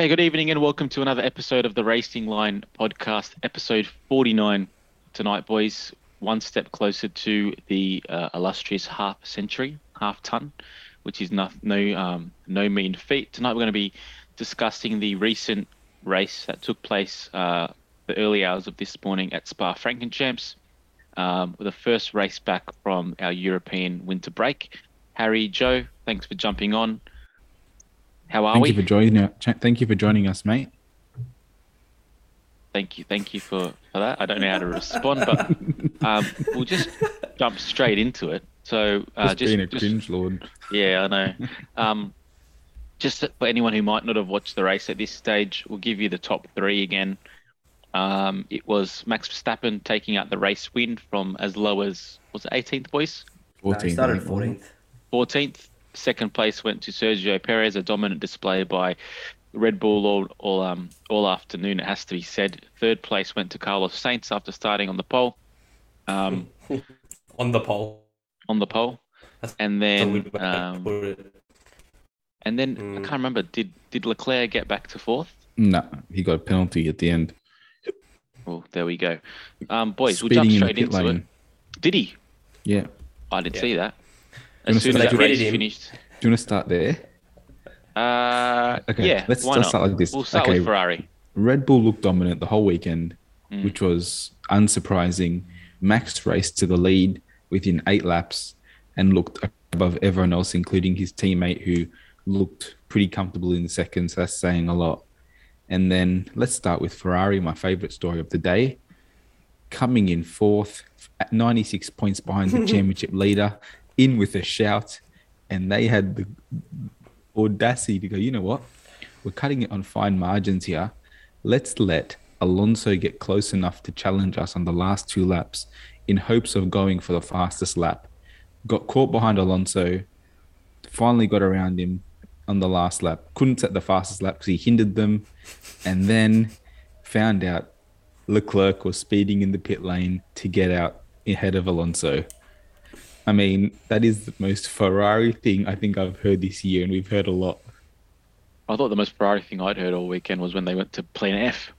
Okay, good evening and welcome to another episode of the Racing Line podcast, episode 49 tonight, boys. One step closer to the uh, illustrious half century, half ton, which is no no, um, no mean feat. Tonight we're going to be discussing the recent race that took place uh, the early hours of this morning at Spa Francorchamps, um, with the first race back from our European winter break. Harry, Joe, thanks for jumping on. How are Thank we? you for joining. Thank you for joining us, mate. Thank you, thank you for, for that. I don't know how to respond, but um, we'll just jump straight into it. So, uh, Just, just, being a just- cringe lord. yeah, I know. Um, just for anyone who might not have watched the race at this stage, we'll give you the top three again. Um, it was Max Verstappen taking out the race win from as low as was it 18th, boys? No, he started I think, wasn't 14th. 14th. Second place went to Sergio Perez, a dominant display by Red Bull all all um all afternoon. It has to be said. Third place went to Carlos Sainz after starting on the pole, um, on the pole. on the pole, That's and then good way to um, and then I Mm. can't remember. Did did Leclerc get back to fourth? No, he got a penalty at the end. Well, there we go. Um, boys, we'll jump straight pit into lane. it. Did he? Yeah. I didn't Yeah. see that. Gonna As soon as that race him. finished. Do you want to start there? Uh, Okay, yeah. let's- why let's not? start like this. We'll start Okay. with Ferrari. Red Bull looked dominant the whole weekend, Mm. which was unsurprising. Max raced to the lead within eight laps and looked above everyone else, including his teammate, who looked pretty comfortable in the seconds. That's saying a lot. And then let's start with Ferrari, my favorite story of the day. Coming in fourth, at 96 points behind the championship leader, in with a shout. And they had the audacity to go, you know what? We're cutting it on fine margins here. Let's let Alonso get close enough to challenge us on the last two laps in hopes of going for the fastest lap. Got caught behind Alonso, finally got around him on the last lap. Couldn't set the fastest lap because he hindered them, and then found out Leclerc was speeding in the pit lane to get out ahead of Alonso. I mean, that is the most Ferrari thing I think I've heard this year, and we've heard a lot. I thought the most Ferrari thing I'd heard all weekend was when they went to Plan F.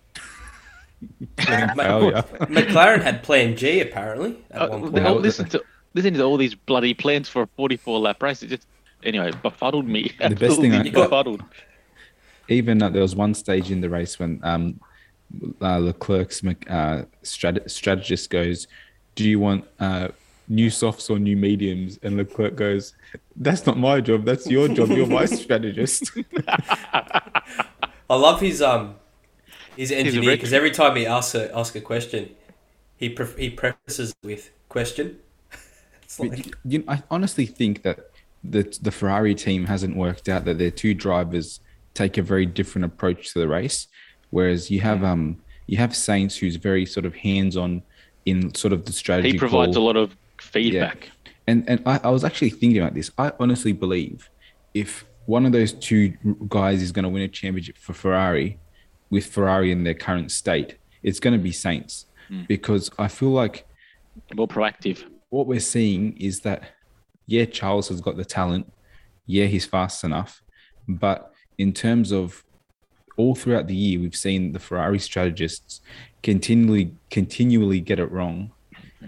Failure. McLaren had Plan G apparently at Uh, one point. Well, oh, listen to listen to all these bloody plans for a 44 lap race. It just anyway befuddled me. The best thing I- Absolutely befuddled. even uh, there was one stage in the race when um, uh, Leclerc's uh, strat- strategist goes, "Do you want uh, new softs or new mediums?" And Leclerc goes, "That's not my job. That's your job. You're my strategist." I love his um his engineer because every time he asks a ask a question, he pre- he prefaces with question. like, you, you- I honestly think that the the Ferrari team hasn't worked out that their two drivers take a very different approach to the race, whereas you have um you have Sainz who's very sort of hands on in sort of the strategy. He provides call. a lot of feedback. And and I, I was actually thinking about this. I honestly believe if one of those two guys is going to win a championship for Ferrari, with Ferrari in their current state, it's going to be Sainz, Mm. because I feel like More proactive. what we're seeing is that yeah, Charles has got the talent, yeah, he's fast enough, but in terms of all throughout the year, we've seen the Ferrari strategists continually continually get it wrong.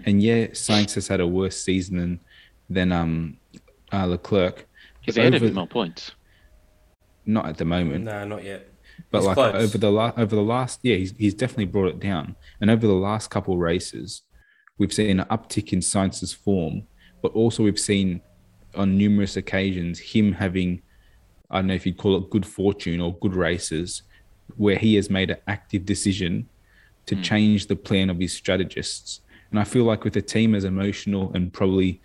And yeah, Sainz has had a worse season than than um uh, Leclerc. He's But ahead of over- more points. Not at the moment, no, not yet. but he's like close. over the last over the last yeah, he's he's definitely brought it down. And over the last couple races, we've seen an uptick in Sainz's form, but also we've seen on numerous occasions him having I don't know if you'd call it good fortune or good races, where he has made an active decision to change the plan of his strategists. And I feel like with a team as emotional and probably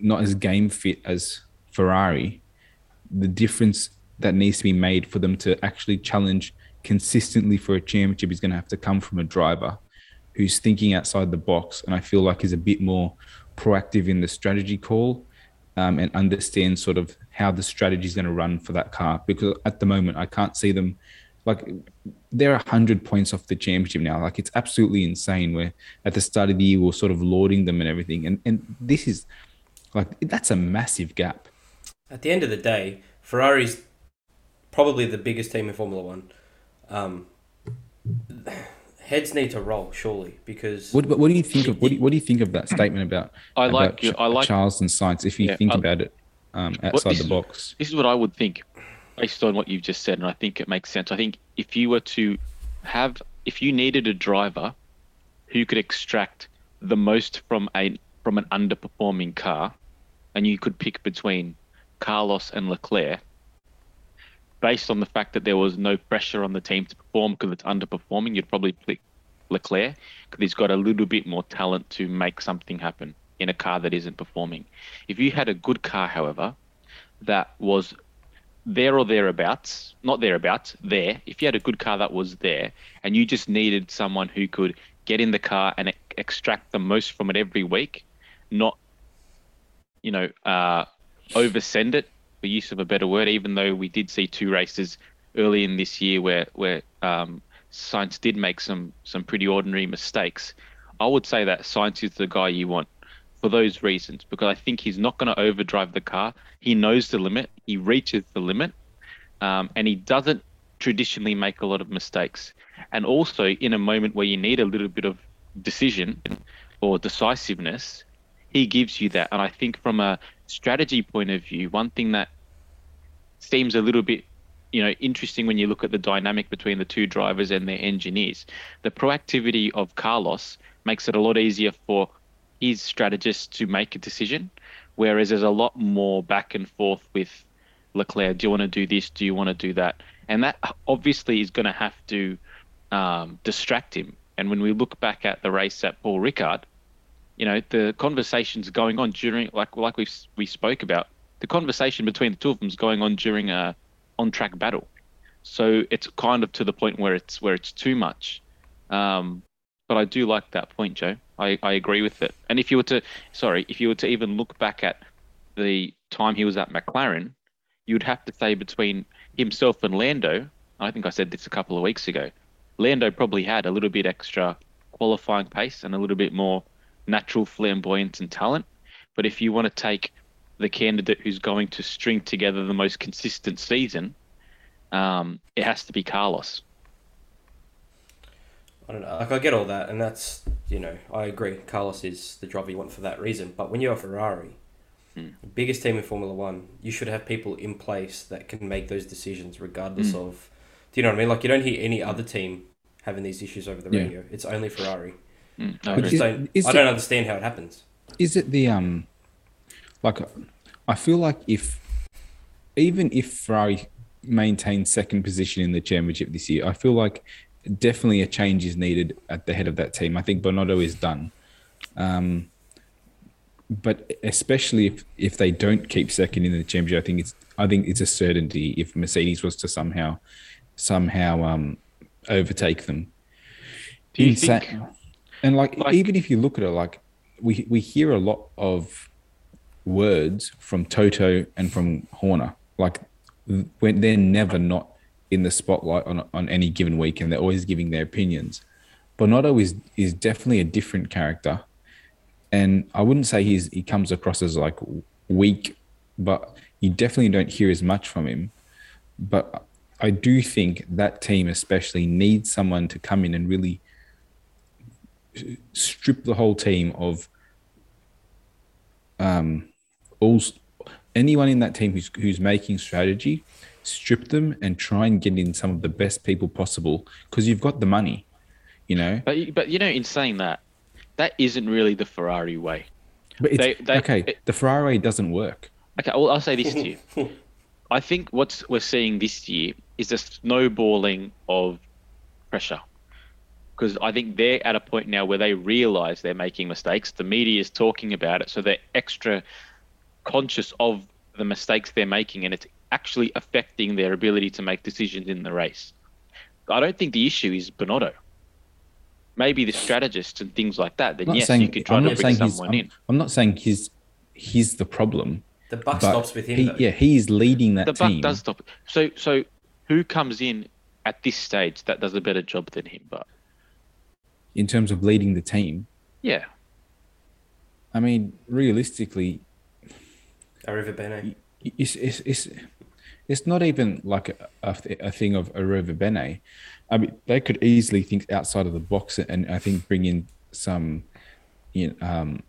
not as game fit as Ferrari, the difference that needs to be made for them to actually challenge consistently for a championship is going to have to come from a driver who's thinking outside the box. And I feel like is a bit more proactive in the strategy call um, and understands sort of how the strategy is going to run for that car. Because at the moment, I can't see them like they're 100 points off the championship now. Like it's absolutely insane. Where at the start of the year, we're sort of lauding them and everything. And, and this is like, that's a massive gap. At the end of the day, Ferrari's probably the biggest team in Formula One. Um, heads need to roll surely because What, what, what do you think of what do you, what do you think of that statement about? I about like your- Ch- I like- Charles and Sainz. If you Yeah, think I- about it um, outside this the is- box, this is what I would think based on what you've just said, and I think it makes sense. I think if you were to have, if you needed a driver who could extract the most from a from an underperforming car, and you could pick between Carlos and Leclerc, based on the fact that there was no pressure on the team to perform because it's underperforming, you'd probably pick Leclerc because he's got a little bit more talent to make something happen in a car that isn't performing. If you had a good car, however, that was there or thereabouts, not thereabouts, there. If you had a good car that was there and you just needed someone who could get in the car and extract the most from it every week, not, you know, uh, oversend it, for use of a better word, even though we did see two races early in this year where, where um, Sainz did make some, some pretty ordinary mistakes. I would say that Sainz is the guy you want for those reasons because I think he's not going to overdrive the car. He knows the limit, he reaches the limit, um, and he doesn't traditionally make a lot of mistakes. And also, in a moment where you need a little bit of decision or decisiveness, he gives you that. And I think from a strategy point of view, one thing that seems a little bit you know interesting when you look at the dynamic between the two drivers and their engineers the proactivity of carlos makes it a lot easier for his strategist to make a decision whereas there's a lot more back and forth with leclerc. Do you want to do this? Do you want to do that? And that obviously is going to have to um, distract him. And when we look back at the race at paul ricard you know the conversations going on during like like we we spoke about the conversation between the two of them is going on during a on track battle. So it's kind of to the point where it's where it's too much. Um, but I do like that point Joe I, I agree with it and if you were to sorry if you were to even look back at the time he was at McLaren you'd have to say between himself and Lando I think I said this a couple of weeks ago Lando probably had a little bit extra qualifying pace and a little bit more natural flamboyance and talent. But if you want to take the candidate who's going to string together the most consistent season, um, it has to be Carlos. I don't know. Like I get all that, and that's you know I agree. Carlos is the driver you want for that reason. But when you're a Ferrari, Hmm. the biggest team in Formula One, you should have people in place that can make those decisions regardless Hmm. of. Do you know what I mean? Like you don't hear any other team having these issues over the Yeah. radio. It's only Ferrari. Mm, I I just don't. is I don't understand how it happens. is it the um, like I feel like if even if Ferrari maintains second position in the championship this year, I feel like definitely a change is needed at the head of that team. I think Binotto is done. Um, but especially if, if they don't keep second in the championship, I think it's I think it's a certainty if Mercedes was to somehow somehow um, overtake them. Do you Insa- think? and like, like- even if you look at it, like we we hear a lot of words from Toto and from Horner, like when they're never not in the spotlight on on any given week, and they're always giving their opinions. Binotto is is definitely a different character, and I wouldn't say he's he comes across as like weak, but you definitely don't hear as much from him. But I do think that team especially needs someone to come in and really strip the whole team of um all anyone in that team who's who's making strategy strip them and try and get in some of the best people possible because you've got the money you know But you- but you know, in saying that, that isn't really the Ferrari way. but it's They- they- okay it- the ferrari doesn't work Okay, well, I'll say this to you. I think what we're seeing this year is a snowballing of pressure. Because I think they're at a point now where they realize they're making mistakes. The media is talking about it, so they're extra conscious of the mistakes they're making, and it's actually affecting their ability to make decisions in the race. I don't think the issue is Binotto. Maybe the strategists and things like that. Then I'm not yes, saying, you could try I'm to bring he's someone I'm, in. I'm not saying he's he's the problem The buck but stops with him. he, though. yeah he is leading that team. the team buck does stop. So so who comes in at this stage that does a better job than him? But in terms of leading the team yeah, i mean realistically Arrivabene. it's, it's, it's, it's not even like a, a, a thing of Arrivabene. I mean, they could easily think outside of the box and I think bring in some, you know, um,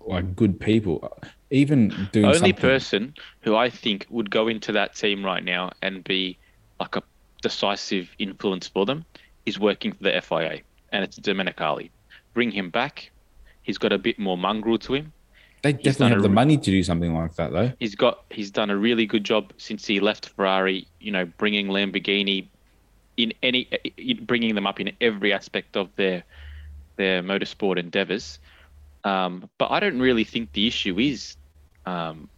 like good people. Even doing Only something, person who I think would go into that team right now and be like a decisive influence for them is working for the FIA, and it's Domenicali. Bring him back. He's got a bit more mongrel to him. They definitely have the money to do something like that, though. He's got he's done a really good job since he left Ferrari. You know, bringing Lamborghini in any in bringing them up in every aspect of their their motorsport endeavors. Um, but I don't really think the issue is um,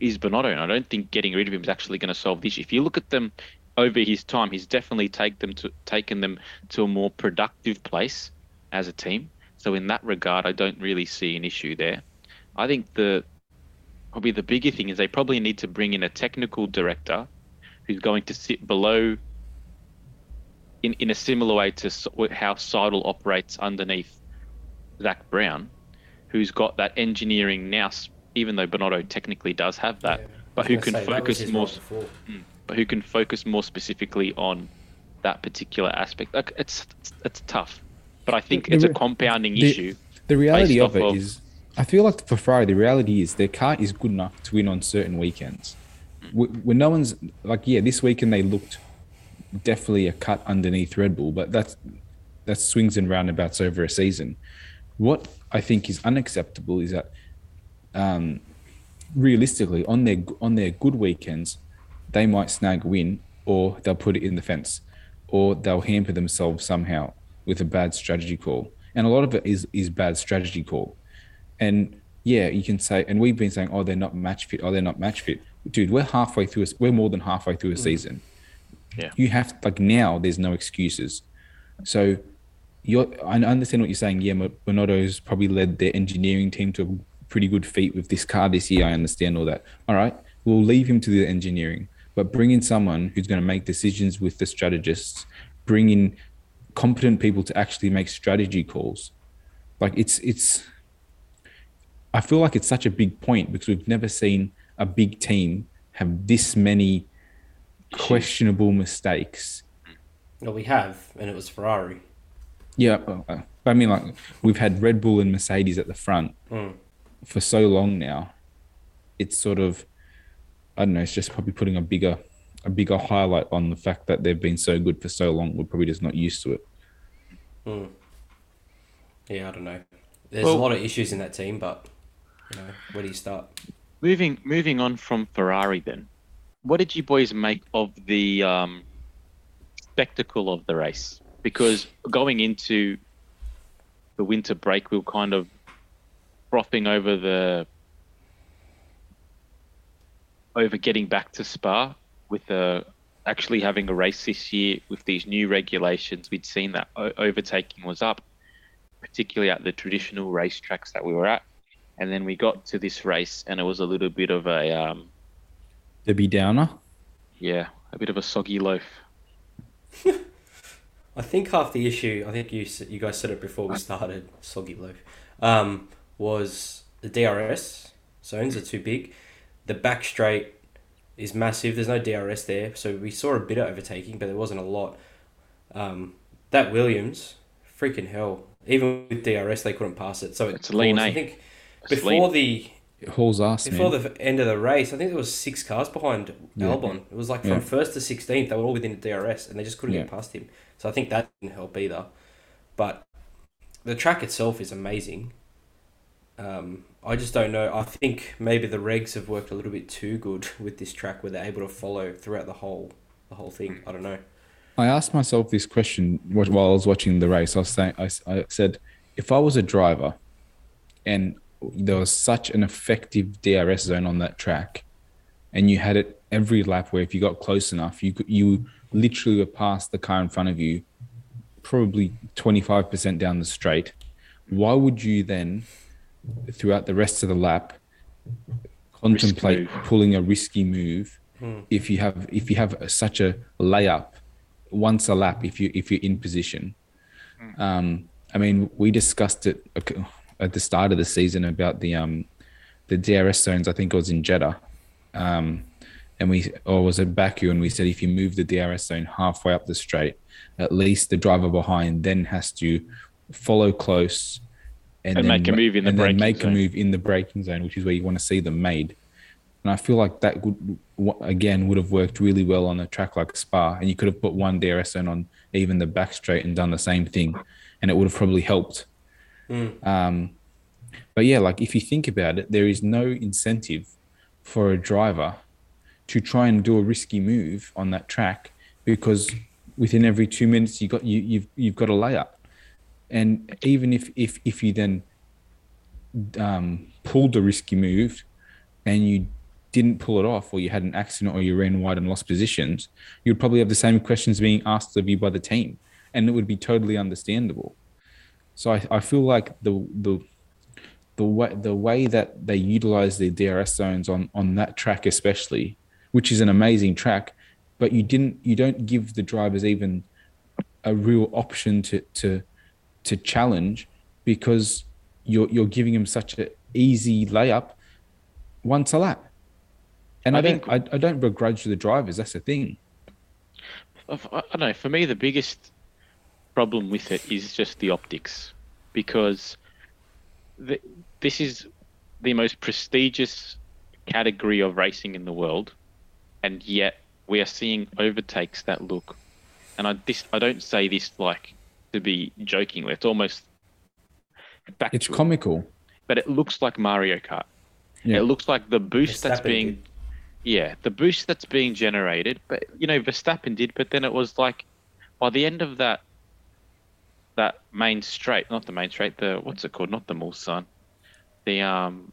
is Binotto, and I don't think getting rid of him is actually going to solve the issue. If you look at them over his time, he's definitely take them to taken them to a more productive place as a team. So in that regard, I don't really see an issue there. I think the probably the bigger thing is they probably need to bring in a technical director who's going to sit below in, in a similar way to how Seidl operates underneath Zak Brown, who's got that engineering nous, even though Binotto technically does have that, Yeah. but who can say, focus more mm. but who can focus more specifically on that particular aspect. Like it's it's tough, but I think The it's a compounding the- issue. The reality of it off is, of- I feel like for Ferrari, the reality is their car is good enough to win on certain weekends. When no one's like, yeah, this weekend they looked definitely a cut underneath Red Bull, but that's that's swings and roundabouts over a season. What I think is unacceptable is that, um, realistically, on their on their good weekends, they might snag a win, or they'll put it in the fence, or they'll hamper themselves somehow with a bad strategy call. And a lot of it is is bad strategy call. And yeah, you can say, and we've been saying, oh, they're not match fit, oh, they're not match fit. Dude, we're halfway through. A, we're more than halfway through a mm. season. Yeah. You have like now. There's no excuses. So you're. I understand what you're saying. Yeah, Binotto's probably led their engineering team to a pretty good feat with this car this year. I understand all that. All right, we'll leave him to the engineering, but bring in someone who's going to make decisions with the strategists. Bring in competent people to actually make strategy calls. Like it's it's. I feel like it's such a big point because we've never seen a big team have this many questionable mistakes. No, we have, and it was Ferrari. Yeah, I mean, like we've had Red Bull and Mercedes at the front Mm. for so long now. It's sort of, I don't know. It's just probably putting a bigger, a bigger highlight on the fact that they've been so good for so long. We're probably just not used to it. Mm. Yeah, I don't know. There's Well- a lot of issues in that team, but you know, where do you start? Moving moving on from Ferrari, then, what did you boys make of the um, spectacle of the race? Because going into the winter break, we were kind of frothing over the over getting back to Spa with uh, actually having a race this year with these new regulations. We'd seen that overtaking was up, particularly at the traditional racetracks that we were at. And then we got to this race, and it was a little bit of a um, Debbie Downer. yeah, a bit of a soggy loaf. I think half the issue, I think you you guys said it before we started, soggy loaf, um, was the DRS zones are too big. The back straight is massive. There's no DRS there, so we saw a bit of overtaking, but there wasn't a lot. Um, that Williams, freaking hell! Even with DRS, they couldn't pass it. So it It's lean, caused- eh? I think It's before lean. the It hauls ass, before man. the end of the race, I think there was six cars behind Yeah. Albon. It was like from Yeah. first to sixteenth, they were all within the DRS, and they just couldn't Yeah. get past him. So I think that didn't help either. But the track itself is amazing. Um, I just don't know. I think maybe the regs have worked a little bit too good with this track, where they're able to follow throughout the whole the whole thing. I don't know. I asked myself this question while I was watching the race. I was saying, I, s- I said, if I was a driver, and there was such an effective DRS zone on that track, and you had it every lap where if you got close enough, you could you literally were past the car in front of you, probably twenty five percent down the straight. Why would you then, throughout the rest of the lap, contemplate pulling a risky move Hmm. if you have if you have a, such a layup once a lap if you if you're in position. Um, I mean, we discussed it at the start of the season about the um, the DRS zones. I think it was in Jeddah, um, and we or was it Baku and we said if you move the DRS zone halfway up the straight, at least the driver behind then has to follow close And make a move in the and then make zone. a move in the braking zone, which is where you want to see them made. And I feel like that would again would have worked really well on a track like Spa, and you could have put one DRS zone on even the back straight and done the same thing, and it would have probably helped. Um, but yeah, like if you think about it, there is no incentive for a driver to try and do a risky move on that track because within every two minutes you got you you've you've got a layup, and even if if if you then um, pulled a risky move and you didn't pull it off or you had an accident or you ran wide and lost positions, you'd probably have the same questions being asked of you by the team. And it would be totally understandable. So I, I feel like the the the way the way that they utilize their DRS zones on on that track especially, which is an amazing track, but you didn't you don't give the drivers even a real option to to to challenge because you're you're giving them such an easy layup once a lap. And I I, don't think- I, I don't begrudge the drivers. That's the thing. I I don't know. For me, the biggest problem with it is just the optics, because the, this is the most prestigious category of racing in the world, and yet we are seeing overtakes that look. And I this I don't say this like to be joking. It's almost factual, It's comical. but it looks like Mario Kart. Yeah. It looks like the boost that's Verstappen being did. yeah, the boost that's being generated, but you know, Verstappen did, but then it was like by the end of that that main straight, not the main straight, the what's it called? Not the Mulsanne. The um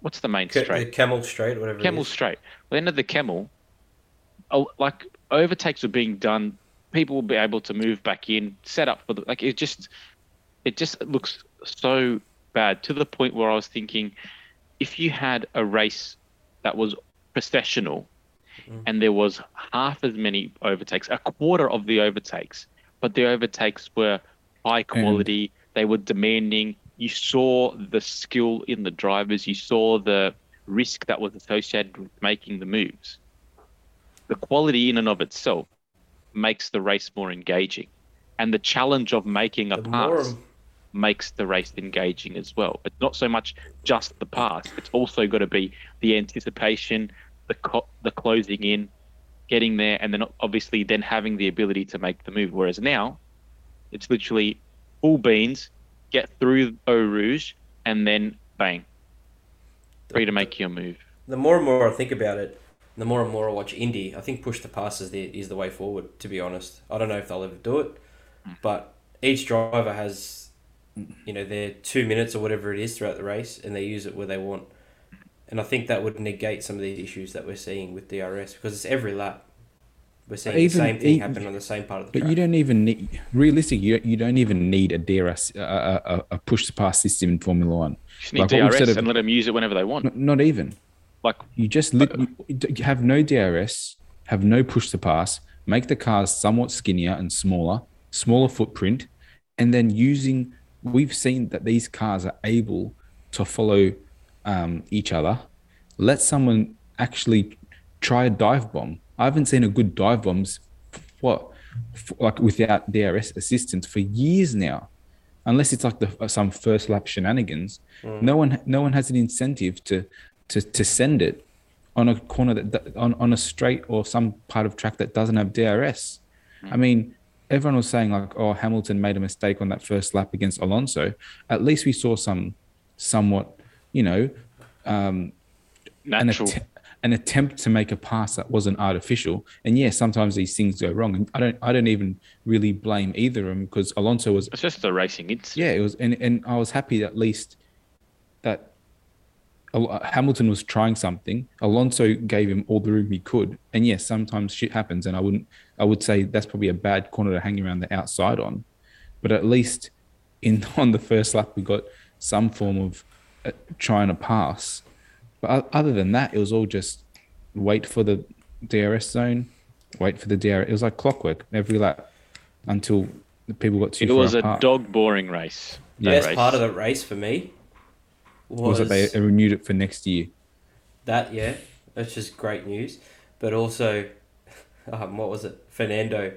what's the main the straight? Kemmel straight, whatever. Kemmel it is. straight. By the end of the Kemmel, oh, like overtakes were being done, people will be able to move back in, set up for the like it just it just looks so bad to the point where I was thinking if you had a race that was professional and there was half as many overtakes, a quarter of the overtakes, but the overtakes were high quality, they were demanding. You saw the skill in the drivers, you saw the risk that was associated with making the moves. The quality in and of itself makes the race more engaging. And the challenge of making a The more- pass makes the race engaging as well. It's not so much just the pass; it's also got to be the anticipation, the co- the closing in, getting there, and then obviously then having the ability to make the move. Whereas now, it's literally full beans, get through Eau Rouge, and then bang, free to make your move. the more and more I think about it, the more and more I watch Indy, I think push the pass is the is the way forward. To be honest, I don't know if they'll ever do it, hmm. but each driver has, you know, their two minutes or whatever it is throughout the race, and they use it where they want. And I think that would negate some of these issues that we're seeing with DRS because it's every lap. We're seeing Even- the same thing e- happen on the same part of the But track. you don't even need realistic. You you don't even need a DRS, a, a, a- a push to pass system in Formula One. Just need Like DRS of- and let them use it whenever they want. Not, not even. Like You just lit, you have no DRS, have no push to pass, make the cars somewhat skinnier and smaller, smaller footprint, and then using. We've seen that these cars are able to follow um, each other. Let someone actually try a dive bomb. I haven't seen a good dive bombs, what, f- like without DRS assistance for years now, unless it's like the uh, some first lap shenanigans. Mm. No one, no one has an incentive to to to send it on a corner that that- on on a straight or some part of track that doesn't have DRS. Mm. I mean, everyone was saying like, oh, Hamilton made a mistake on that first lap against Alonso. At least we saw some somewhat, you know, um, an, natural. att- an attempt to make a pass that wasn't artificial. And yeah, sometimes these things go wrong. And I don't I don't even really blame either of them because Alonso was It's just a racing incident. yeah, it was, and and I was happy at least that Hamilton was trying something. Alonso gave him all the room he could, and yes, sometimes shit happens, and I wouldn't, I would say that's probably a bad corner to hang around the outside on, but at least in on the first lap we got some form of uh, trying to pass. But other than that, it was all just wait for the DRS zone, wait for the DRS. It was like clockwork every lap until the people got too It far was a dog boring race. the that best race. part of the race for me was, was that they renewed it for next year. that. Yeah, that's just great news. but also, um, what was it, Fernando,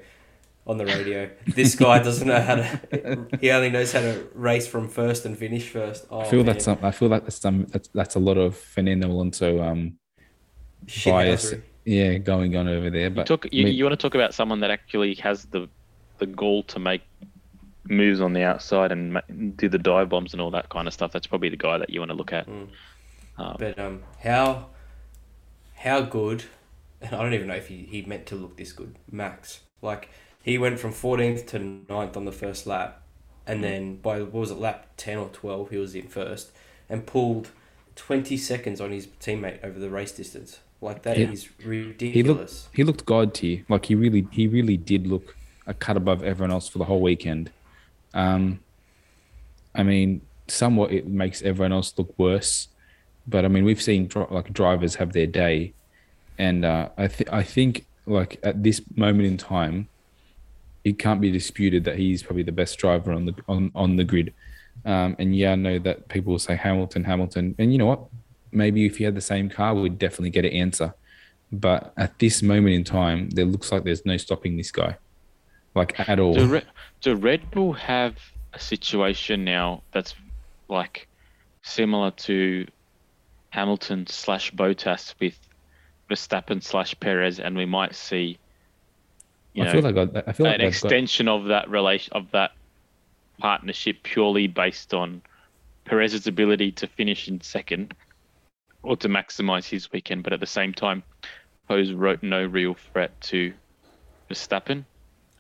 on the radio. this guy doesn't know how to. He only knows how to race from first and finish first. Oh, I feel man. that's some, I feel like that's some that's, that's a lot of Fernando Alonso um Shit bias housery. yeah going on over there. You, But talk, you, I mean- you want to talk about someone that actually has the the goal to make moves on the outside and ma- do the dive bombs and all that kind of stuff. That's probably the guy that you want to look at. Mm. Um, But um, how how good? And I don't even know if he, he meant to look this good. Max, like he went from 14th to 9th on the first lap, and then by what was it lap 10 or 12 he was in first, and pulled 20 seconds on his teammate over the race distance. Like that Yeah. ridiculous. he looked god tier. Like he really he really did look a cut above everyone else for the whole weekend. Um, I mean, somewhat it makes everyone else look worse, but I mean we've seen like drivers have their day, and uh, I th- I think like at this moment in time, it can't be disputed that he's probably the best driver on the on on the grid. Um, and yeah, I know that people will say Hamilton, Hamilton, and you know what? Maybe if he had the same car, we'd definitely get an answer. But at this moment in time, there looks like there's no stopping this guy, like at all. do, Re- do Red Bull have a situation now that's like similar to Hamilton slash Bottas with Verstappen slash Perez, and we might see, you I know, feel like I, I feel like an they've got, extension of that relation of that partnership purely based on Perez's ability to finish in second or to maximize his weekend, but at the same time pose ro- no real threat to Verstappen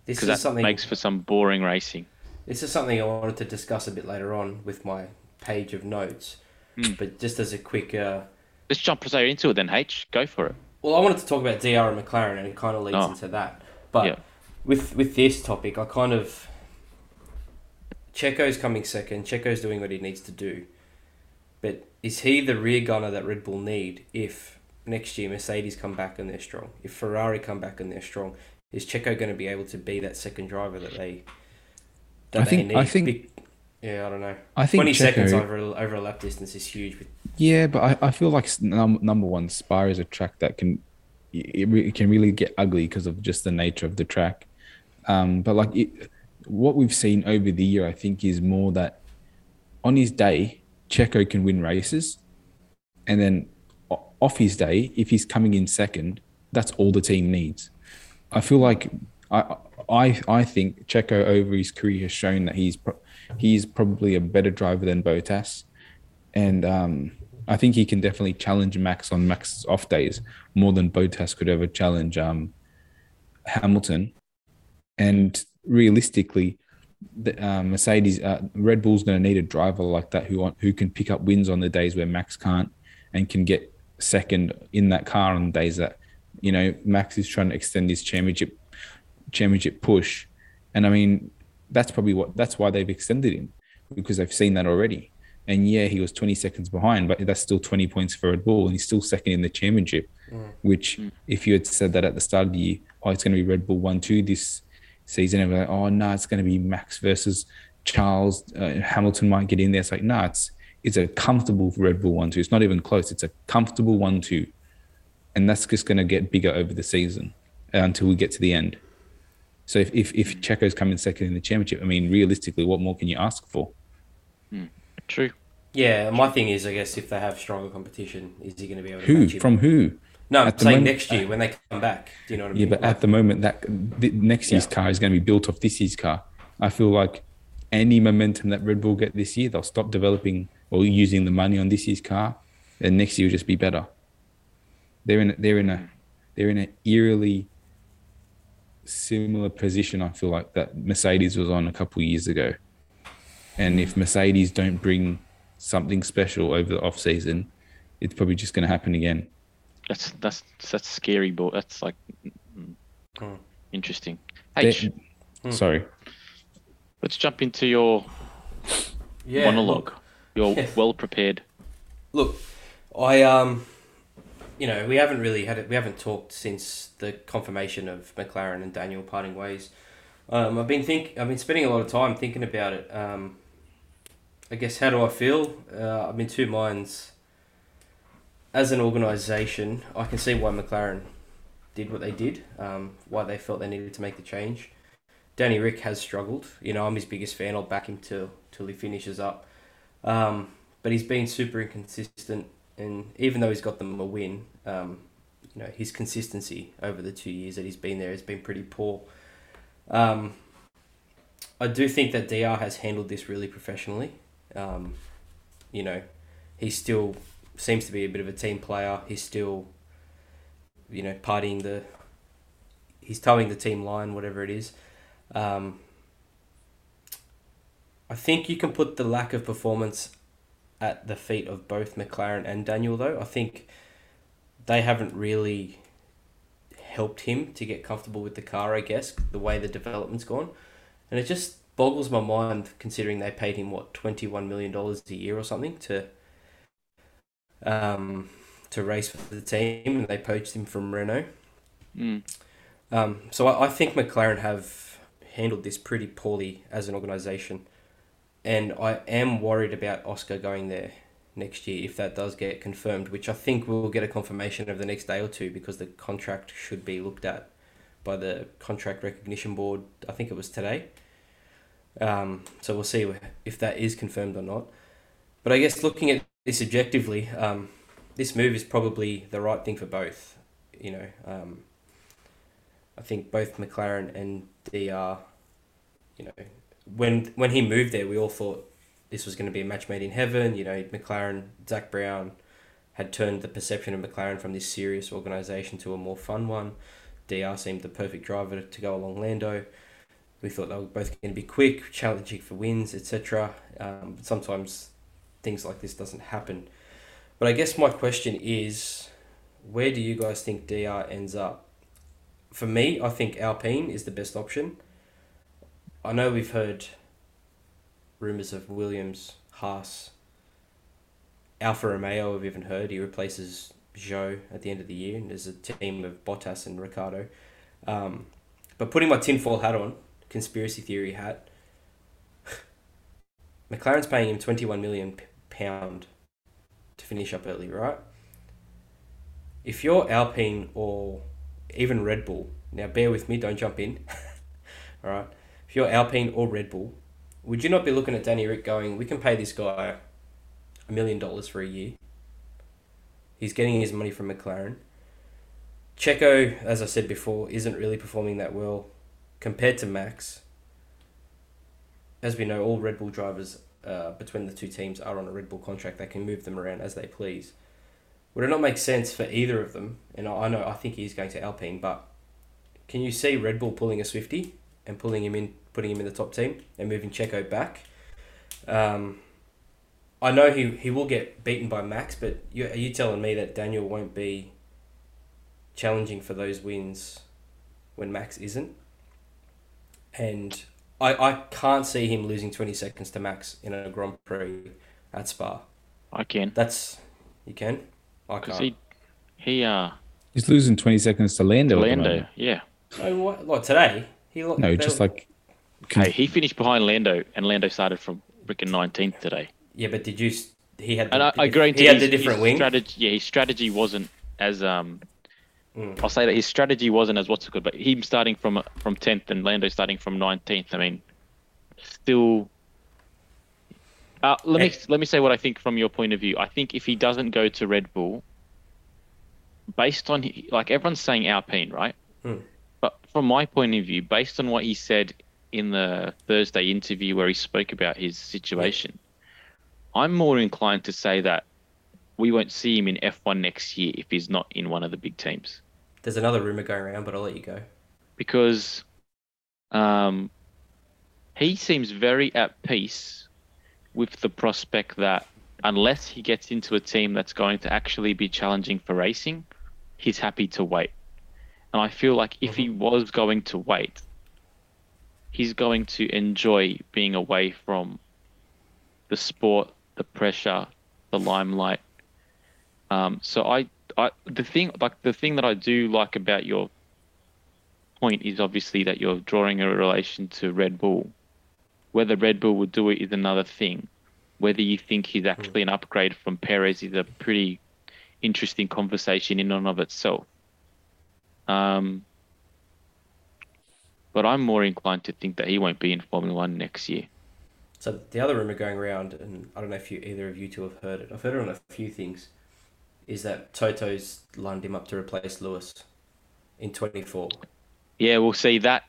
This because is that something. makes for some boring racing. This is something I wanted to discuss a bit later on with my page of notes. Mm. But just as a quick, uh, Let's jump straight into it then, H. Go for it. well, I wanted to talk about DR and McLaren, and it kind of leads Oh. into that. But Yeah. with with this topic, I kind of Checo's coming second. Checo's doing what he needs to do, but is he the rear gunner that Red Bull need if next year Mercedes come back and they're strong? If Ferrari come back and they're strong, is Checo going to be able to be that second driver that they that I they think- need? I think- Be- yeah, I don't know. I think Twenty seconds over a, over a lap distance is huge. But Yeah, but I, I feel like num- number one, Spa is a track that can it, it can really get ugly because of just the nature of the track. Um, but like it, what we've seen over the year, I think, is more that on his day, Checo can win races, and then off his day, if he's coming in second, that's all the team needs. I feel like I I I think Checo over his career has shown that he's pro- he's probably a better driver than Bottas, and um, I think he can definitely challenge Max on Max's off days more than Bottas could ever challenge um, Hamilton. And realistically, the, uh, Mercedes, uh, Red Bull's going to need a driver like that who who can pick up wins on the days where Max can't, and can get second in that car on days that you know Max is trying to extend his championship championship push. And I mean, that's probably what that's why they've extended him because they've seen that already. And yeah, he was 20 seconds behind, but that's still 20 points for Red Bull, and he's still second in the championship. Which, if you had said that at the start of the year, oh, it's going to be Red Bull one two this season, and we're like, oh no, it's going to be Max versus Charles. Uh, Hamilton might get in there. It's like, no, it's it's a comfortable Red Bull one two. It's not even close. It's a comfortable one two, and that's just going to get bigger over the season uh, until we get to the end. So if if, if Checo's coming second in the championship, I mean, realistically, what more can you ask for? True. yeah, my thing is, I guess if they have stronger competition, is he going to be able to Who match from who? No, I'm saying moment- next year when they come back. Do you know what I Yeah, mean? but at the moment, that the next year's Yeah. car is going to be built off this year's car. I feel like any momentum that Red Bull get this year, they'll stop developing or using the money on this year's car, and next year will just be better. They're in a, they're in a they're in an eerily similar position. I feel like that Mercedes was on a couple of years ago, and if Mercedes don't bring something special over the off season, it's probably just going to happen again. That's that's that's scary, but that's like mm, Hmm. interesting. They- H, Sorry. let's jump into your yeah, monologue. You're Yeah. well prepared. Look, I um, you know, we haven't really had it. We haven't talked since the confirmation of McLaren and Daniel parting ways. Um, I've been think. I've been spending a lot of time thinking about it. Um, I guess how do I feel? Uh, I'm in two minds. As an organisation, I can see why McLaren did what they did, um, why they felt they needed to make the change. Danny Rick has struggled. You know, I'm his biggest fan. I'll back him till till he finishes up. Um, but he's been super inconsistent, and even though he's got them a win, um, you know, his consistency over the two years that he's been there has been pretty poor. Um, I do think that DR has handled this really professionally. Um, you know, he still seems to be a bit of a team player. He's still, you know, partying the. He's toeing the team line, whatever it is. Um, I think you can put the lack of performance at the feet of both McLaren and Daniel, though. I think they haven't really helped him to get comfortable with the car, I guess, the way the development's gone. And it just boggles my mind considering they paid him, what, $21 million a year or something to um, to race for the team, and they poached him from Renault. Mm. Um, so I, I think McLaren have handled this pretty poorly as an organisation, and I am worried about Oscar going there next year if that does get confirmed, which I think we'll get a confirmation over the next day or two because the contract should be looked at by the contract recognition board. I think it was today. Um, so we'll see if that is confirmed or not. But I guess looking at this objectively, um, this move is probably the right thing for both. You know, um, I think both McLaren and DR, you know, when when he moved there, we all thought this was going to be a match made in heaven. You know, McLaren, Zak Brown had turned the perception of McLaren from this serious organisation to a more fun one. DR seemed the perfect driver to go along Lando. We thought they were both going to be quick, challenging for wins, etc. Um, sometimes things like this doesn't happen. But I guess my question is, where do you guys think DR ends up? For me, I think Alpine is the best option. I know we've heard rumours of Williams, Haas, Alfa Romeo. I've even heard he replaces Zhou at the end of the year, and there's a team of Bottas and Ricciardo. Um, but putting my tinfoil hat on, conspiracy theory hat, McLaren's paying him twenty one million pound to finish up early, right? If you're Alpine or even Red Bull, now bear with me, don't jump in. All right. If you're Alpine or Red Bull, would you not be looking at Danny Rick going, we can pay this guy a million dollars for a year? He's getting his money from McLaren. Checo, as I said before, isn't really performing that well compared to Max. As we know, all Red Bull drivers uh, between the two teams are on a Red Bull contract. They can move them around as they please. Would it not make sense for either of them? And I know I think he's going to Alpine, but can you see Red Bull pulling a Swifty and pulling him in, putting him in the top team and moving Checo back? Um, I know he, he will get beaten by Max, but you, are you telling me that Daniel won't be challenging for those wins when Max isn't? And I, I can't see him losing 20 seconds to Max in a Grand Prix at Spa. I can. That's you can. I can't. he, he, uh, He's losing 20 seconds to Lando. at the Lando, yeah. No, what, like today, he lo- No, just like Hey, he finished behind Lando, and Lando started from freaking 19th today. yeah, but did you? He had. And I, I diff- agree. He had the different wing. Strategy, yeah, his strategy wasn't as um. Mm. I'll say that his strategy wasn't as what's called, but him starting from from 10th and Lando starting from 19th. I mean, still. Uh, let me Hey. let me say what I think from your point of view. I think if he doesn't go to Red Bull, based on like everyone's saying Alpine, right? Hmm. But from my point of view, based on what he said in the Thursday interview where he spoke about his situation, I'm more inclined to say that we won't see him in F1 next year if he's not in one of the big teams There's another rumor going around, but I'll let you go. because um, he seems very at peace with the prospect that unless he gets into a team that's going to actually be challenging for racing, he's happy to wait. And I feel like if he was going to wait, he's going to enjoy being away from the sport, the pressure, the limelight. Um, so I, I, the thing, like the thing that I do like about your point is obviously that you're drawing a relation to Red Bull. Whether Red Bull would do it is another thing. Whether you think he's actually an upgrade from Perez is a pretty interesting conversation in and of itself. Um, but I'm more inclined to think that he won't be in Formula One next year. So the other rumor going around, and I don't know if you either of you two have heard it. I've heard it on a few things. Is that Toto's lined him up to replace Lewis in twenty four? Yeah, we'll see. That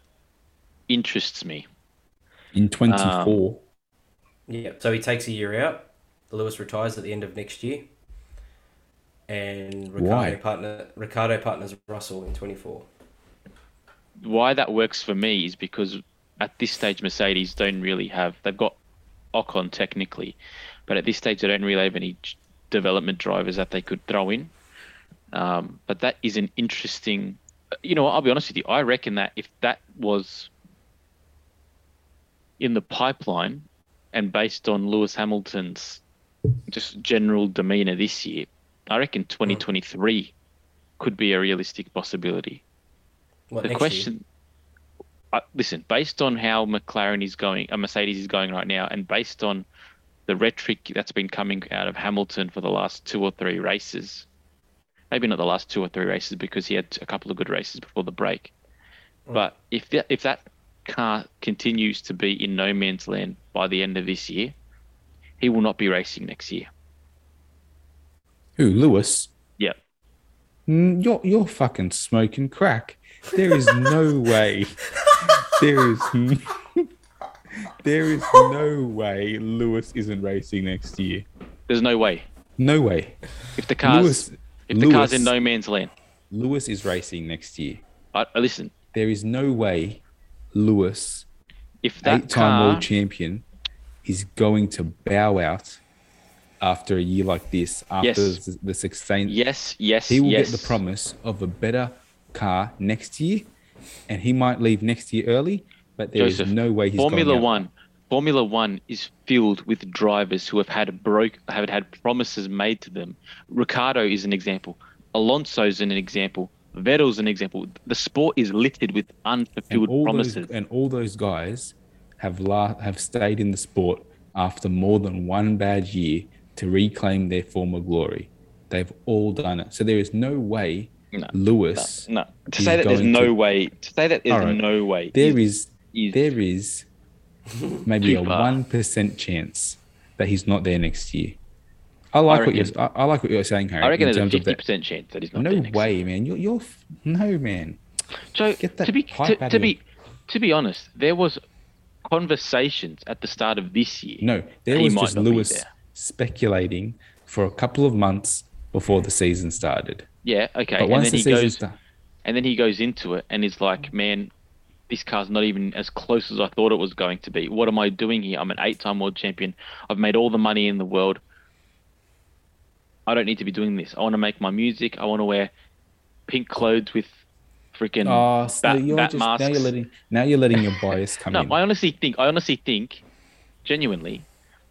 interests me. In 24. Um, Yeah. So he takes a year out. Lewis retires at the end of next year. And Ricciardo Why? partner Ricciardo partners Russell in twenty four. Why that works for me is because at this stage, Mercedes don't really have. They've got Ocon technically, but at this stage, they don't really have any j- development drivers that they could throw in. Um, but that is an interesting. You know, I'll be honest with you. I reckon that if that was in the pipeline and based on Lewis Hamilton's just general demeanor this year, I reckon 2023 could be a realistic possibility. What the question, uh, listen, based on how McLaren is going, uh, Mercedes is going right now, and based on the rhetoric that's been coming out of Hamilton for the last two or three races, maybe not the last two or three races because he had a couple of good races before the break. But if that if that car continues to be in no man's land by the end of this year, he will not be racing next year. Who, Lewis? Yeah. Mm, You're, you're fucking smoking crack. There is no way. There is. There is no way Lewis isn't racing next year. There's no way. No way. If the car's Lewis, if the car's in no man's land, Lewis is racing next year. I, I- listen. There is no way Lewis, If that eight-time car, world champion, is going to bow out after a year like this. After Yes. the, the sustained, yes, yes, he will yes. get the promise of a better car next year, and he might leave next year early. But there is Joseph, no way he's Formula. One. Formula One is filled with drivers who have had broke, have had promises made to them. Ricciardo is an example. Alonso's an example. Vettel's an example. The sport is littered with and unfulfilled all promises. those and all those guys have la- have stayed in the sport after more than one bad year to reclaim their former glory. They've all done it. So there is no way No, Lewis. no, to say that there's no to- way, to say that there's right. no way, There is, is there is maybe a one percent chance that he's not there next year. I like what reckon- you're. I, I like what you're saying, Harry. I reckon there's a fifty percent chance that he's not No there next way, year. man. You're, you're no man. So to be to, to be to be honest, there was conversations at the start of this year. No, there was just Lewis speculating for a couple of months before the season started. Yeah, okay. But And once then the he season goes started, and then he goes into it and is like, "Man, this car's not even as close as I thought it was going to be. What am I doing here? I'm an eight-time world champion. I've made all the money in the world. I don't need to be doing this. I want to make my music. I want to wear pink clothes with freaking oh, so bat, you're bat just now masks. you're letting now you're letting your bias come no, in. I honestly think, I honestly think, genuinely,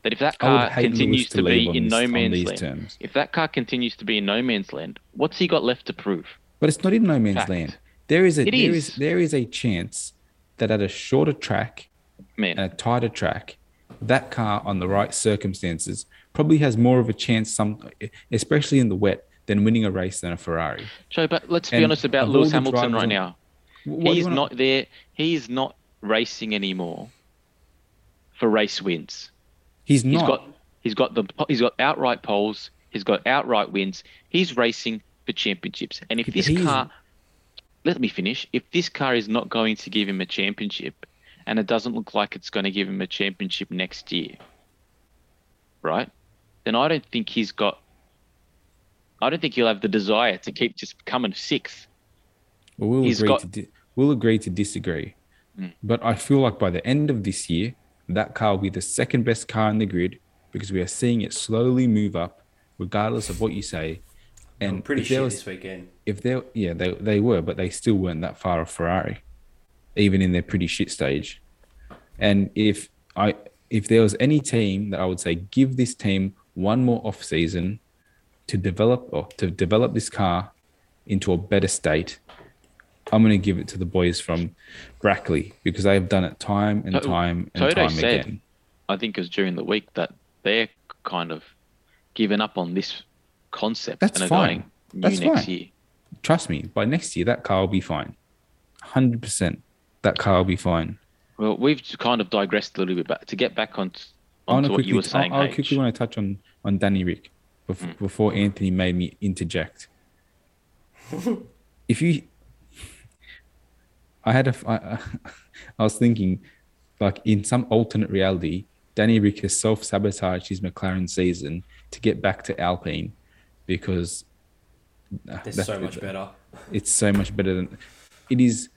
that if that car continues Lewis to, be in this- no man's land, terms. if that car continues to be in no man's land, what's he got left to prove? But it's not in no man's Fact. land. There is a It there is. is there is a chance that at a shorter track Man, and a tighter track, that car on the right circumstances probably has more of a chance some especially in the wet than winning a race than a Ferrari. Joe, but let's be honest about Lewis Hamilton right on- now. What do you He's wanna- not there. He's not racing anymore for race wins. he's He's not got he's got the he's got outright poles. He's got outright wins. He's racing for championships. And if this car, let me finish. If this car is not going to give him a championship, and it doesn't look like it's going to give him a championship next year, right? Then I don't think he's got. I don't think he'll have the desire to keep just coming sixth. Well, we'll He's agree got- to di- we'll agree to disagree. Mm. But I feel like by the end of this year, that car will be the second best car in the grid because we are seeing it slowly move up, regardless of what you say. And I'm pretty if there shit was- this weekend. If they yeah they they were, but they still weren't that far off Ferrari, even in their pretty shit stage. And if I if there was any team that I would say give this team one more off season to develop or to develop this car into a better state, I'm going to give it to the boys from Brackley because they have done it time and time and Toto time said- again. I think it was during the week that they're kind of given up on this concept That's and are fine. going new That's next fine. year. Trust me, by next year that car will be fine. Hundred percent, that car will be fine. Well, we've kind of digressed a little bit, but to get back on onto to what quickly, you were saying, I, quickly want to touch on on Danny Rick before, Mm. before Anthony made me interject. if you, I had a, I, I was thinking, like in some alternate reality, Danny Rick has self sabotaged his McLaren season to get back to Alpine because that's- so much better. it's so much better than it is.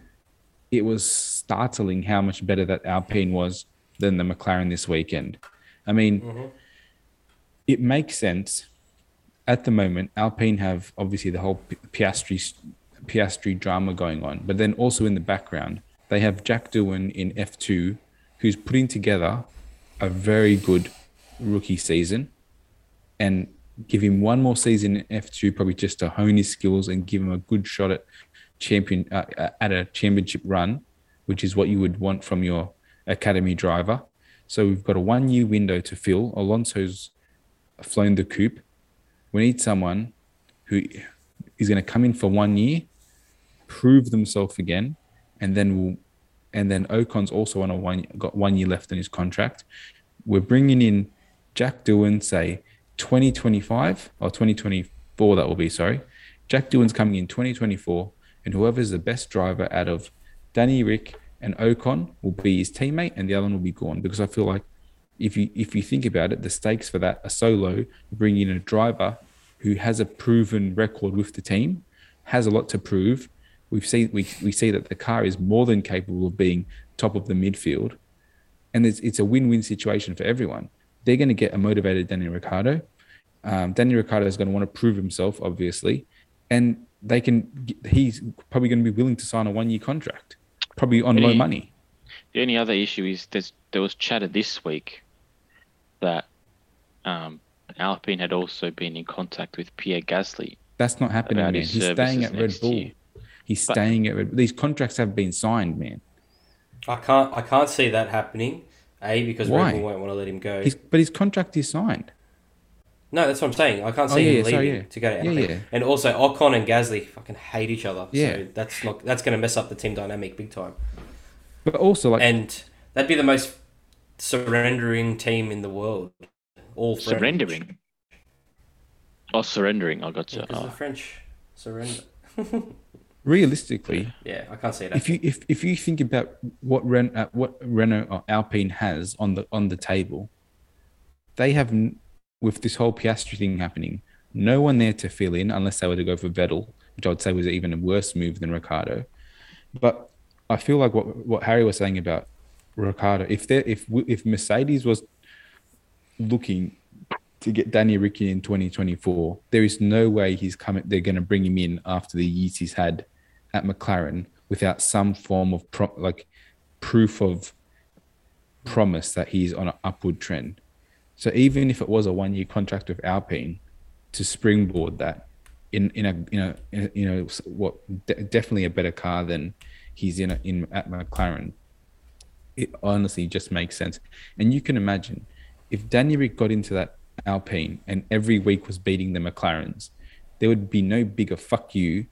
It was startling how much better that Alpine was than the McLaren this weekend. I mean, mm-hmm. it makes sense. At the moment, Alpine have obviously the whole Piastri Piastri drama going on, but then also in the background, they have Jack Doohan in F2, who's putting together a very good rookie season, and give him one more season in F2, probably just to hone his skills and give him a good shot at champion uh, uh, at a championship run, which is what you would want from your academy driver. So we've got a one year window to fill. Alonso's flown the coop. We need someone who is going to come in for one year, prove themselves again, and then we'll. And then Ocon's also on a one got one year left in his contract. We're bringing in Jack Doohan, say 2025 or 2024. That will be sorry. Jack Doohan's coming in 2024, and whoever's the best driver out of Danny Rick and Ocon will be his teammate, and the other one will be gone. Because I feel like if you if you think about it, the stakes for that are so low. Bringing in a driver who has a proven record with the team, has a lot to prove. We've seen we, we see that the car is more than capable of being top of the midfield, and it's it's a win-win situation for everyone. They're going to get a motivated Danny Ricciardo. Um, Daniel Ricciardo is going to want to prove himself, obviously, and they can. He's probably going to be willing to sign a one-year contract, probably on low money. The only other issue is there's, there was chatter this week that um, Alpine had also been in contact with Pierre Gasly. That's not happening, man. He's staying at Red Bull. year. He's But- staying at Red. Bull. These contracts have been signed, man. I can't. I can't see that happening. A because Why? Red Bull won't want to let him go. He's, but his contract is signed. No, that's what I'm saying. I can't Oh, see yeah, him leaving sorry, yeah. to go to Yeah, Alpine. yeah. And also Ocon and Gasly fucking hate each other. Yeah. So that's not that's going to mess up the team dynamic big time. But also, like, And that'd be the most surrendering team in the world. All French. Surrendering. Oh, surrendering. I got Yeah, you. 'cause the Oh. French surrender. realistically, Yeah, I can't see that. if you if, if you think about what Ren, uh, what Renault or Alpine has on the on the table, they have n- with this whole Piastri thing happening, no one there to fill in unless they were to go for Vettel, which I would say was even a worse move than Ricciardo. But I feel like what what Harry was saying about Ricciardo, if they if if Mercedes was looking to get Danny Ricky in 2024, there is no way he's coming. They're going to bring him in after the years he's had at McLaren without some form of pro, like proof of promise that he's on an upward trend. So even if it was a one-year contract with Alpine to springboard that in in a in a you know what de- definitely a better car than he's in a, in at McLaren, it honestly just makes sense. And you can imagine if Danny Rick got into that Alpine and every week was beating the McLarens, there would be no bigger fuck you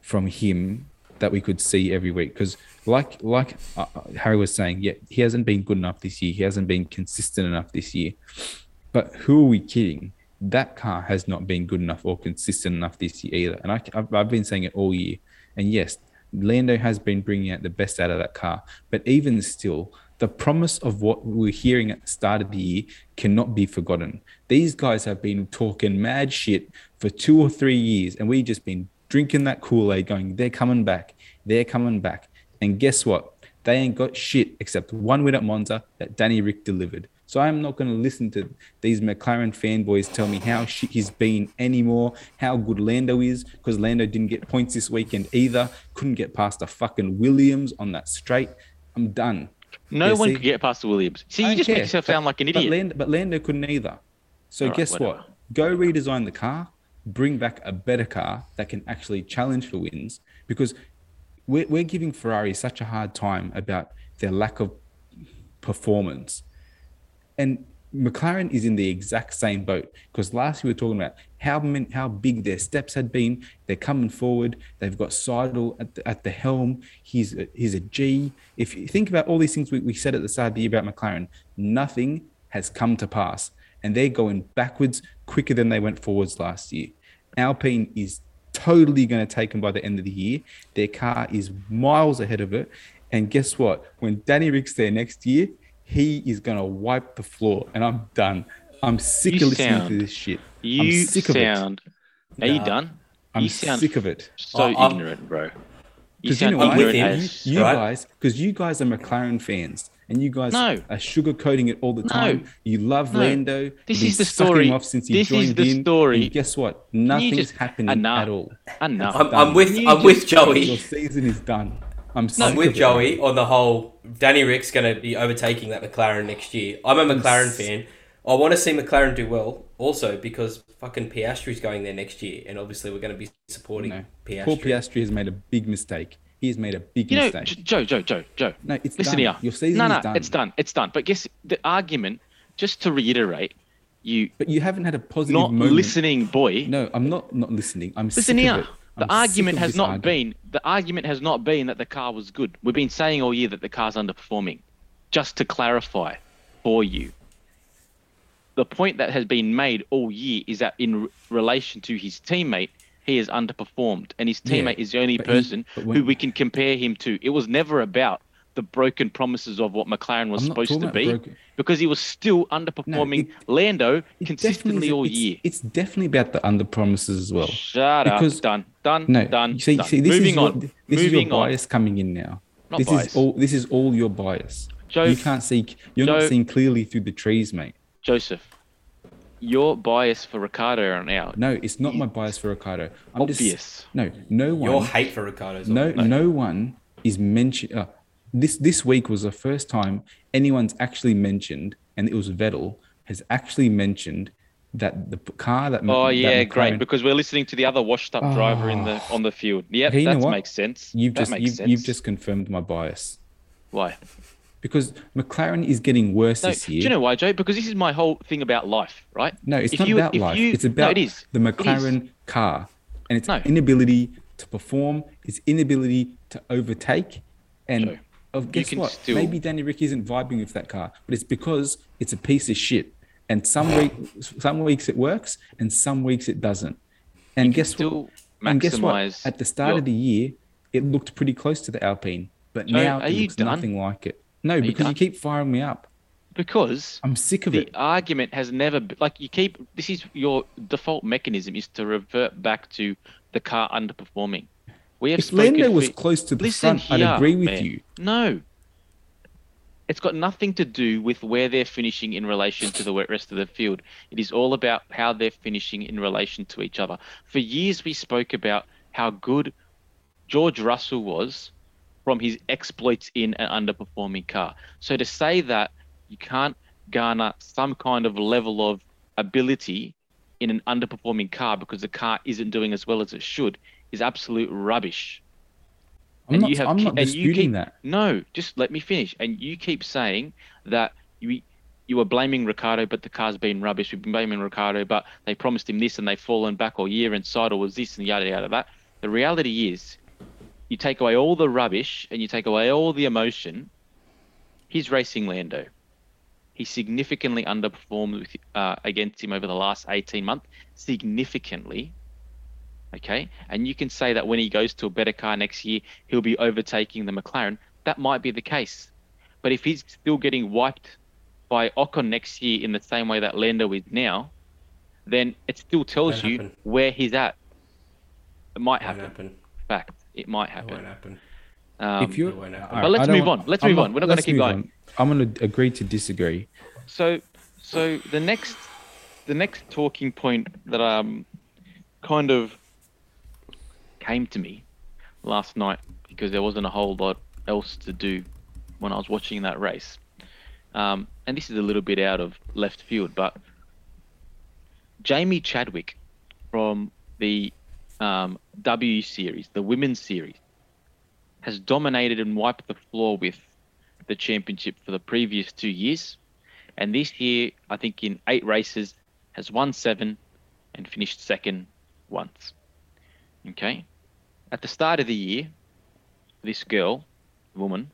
from him that we could see every week. Because like like uh, uh, Harry was saying, yeah, he hasn't been good enough this year. He hasn't been consistent enough this year. But who are we kidding? That car has not been good enough or consistent enough this year either. And I, I've, I've been saying it all year. And yes, Lando has been bringing out the best out of that car. But even still, the promise of what we were hearing at the start of the year cannot be forgotten. These guys have been talking mad shit for two or three years, and we've just been drinking that Kool Aid, going, they're coming back, they're coming back. And guess what? They ain't got shit except one win at Monza that Danny Rick delivered. So I'm not going to listen to these McLaren fanboys tell me how shit he's been anymore, how good Lando is, because Lando didn't get points this weekend either. Couldn't get past a fucking Williams on that straight. I'm done. No Yeah, one see- could get past the Williams. See, you just make yourself but- sound like an But idiot. Lando, but Lando couldn't either. So right, guess whatever. what? Go redesign the car, bring back a better car that can actually challenge for wins because we're, we're giving Ferrari such a hard time about their lack of performance. And McLaren is in the exact same boat because last year we were talking about how many, how big their steps had been. They're coming forward. They've got Seidl at the, at the helm. He's a, he's a G. If you think about all these things we, we said at the start of the year about McLaren, nothing has come to pass, and they're going backwards quicker than they went forwards last year. Alpine is totally going to take them by the end of the year. Their car is miles ahead of it, and guess what? When Danny Rick's there next year he is gonna wipe the floor, and I'm done. I'm sick You of listening sound- to this shit. You I'm sick of it. sound. Are you Nah. done? I'm you sound sick of it. so I- I'm- ignorant, bro. You Because you sound know I'm ignorant as. You, you right? guys, because you guys are McLaren fans, and you guys No. are sugarcoating it all the time. You love No. Lando. This You've is the story. him Off since he This is joined the in, story. And guess what? Nothing's just- happening enough. at all. Enough. I'm. I'm with You I'm with Joey. Your season is done. I'm, sick I'm with of it. Joey on the whole. Danny Rick's going to be overtaking that McLaren next year. I'm a McLaren fan. I want to see McLaren do well, also because fucking Piastri's going there next year, and obviously we're going to be supporting No. Piastri. Paul Piastri has made a big mistake. He has made a big You know, mistake. Joe, Joe, Joe, Joe. No, it's Listen done. here. Your season no, is no, done. it's done. It's done. But guess the argument, just to reiterate, you But you haven't had a positive not moment. listening, boy. No, I'm not not listening. I'm Listen here. The I'm argument has not argument. been the argument has not been that the car was good. We've been saying all year that the car's underperforming. Just to clarify for you. The point that has been made all year is that in re- relation to his teammate, he has underperformed, and his Yeah, teammate is the only he- person but who we can compare him to. It was never about the broken promises of what McLaren was supposed to be, broken- because he was still underperforming it- Lando It consistently all is- year. It's, it's definitely about the under promises as well. Shut Because- up. Done. Done. No, Done. see, done. see, this Moving is on. This is your Moving on. bias coming in now. Not this bias. is all. This is all your bias. Joe- you can't see. You're Joe- not seeing clearly through the trees, mate. Joseph, your bias for Ricciardo right now. No, it's not my bias for Ricciardo. I'm Obvious. Just, no, no one. Your hate for Ricciardo's no, on. no one is mentioned. Uh, this this week was the first time anyone's actually mentioned, and it was Vettel has actually mentioned that the car that. Oh that yeah, McLaren- great. Because we're listening to the other washed-up driver in the on the field. Yep, Hey, you know that makes sense. You've that just makes you've, sense. you've just confirmed my bias why? Because McLaren is getting worse No, this year. do you know why, Joe? Because this is my whole thing about life, right? No, it's If not you- about if life. you- it's no, about it is. the is. McLaren car and its No. inability to perform, its inability to overtake, and Joe, of guess what? still- Maybe Danny Rick isn't vibing with that car, but it's because it's a piece of shit. And some week, some weeks it works, and some weeks it doesn't. And guess what? And guess what? At the start your- of the year, it looked pretty close to the Alpine, but Joe, now it looks done? nothing like it. No, because you keep firing me up. Because I'm sick of the it. The argument has never been like you keep this is your default mechanism is to revert back to the car underperforming. We have If Lando was close to the Listen front, I'd agree with man. you. No. It's got nothing to do with where they're finishing in relation to the rest of the field. It is all about how they're finishing in relation to each other. For years, we spoke about how good George Russell was from his exploits in an underperforming car. So to say that you can't garner some kind of level of ability in an underperforming car because the car isn't doing as well as it should is absolute rubbish. I'm And not, you have I'm not and you disputing keep- that. No, just let me finish. And you keep saying that you you were blaming Ricciardo, but the car's been rubbish. We've been blaming Ricciardo, but they promised him this and they've fallen back all year, and Seidl was this and yada yada that. The reality is, you take away all the rubbish and you take away all the emotion. He's racing Lando. He significantly underperformed with, uh, against him over the last 18 months. Significantly. Okay. And you can say that when he goes to a better car next year, he'll be overtaking the McLaren. That might be the case. But if he's still getting wiped by Ocon next year in the same way that Lando is now, then it still tells you where he's at. It might happen. happen. Fact. It might It won't happen. happen. Um, if you it won't happen. But let's I move want- on. Let's I'm move not- on. We're not gonna keep going. on. I'm going to agree to disagree. so so the next the next talking point that um kind of came to me last night because there wasn't a whole lot else to do when I was watching that race. Um, and this is a little bit out of left field, but Jamie Chadwick from the um, W series, the women's series, has dominated and wiped the floor with the championship for the previous two years. And this year, I think in eight races, has won seven and finished second once. Okay. At the start of the year, this girl, woman,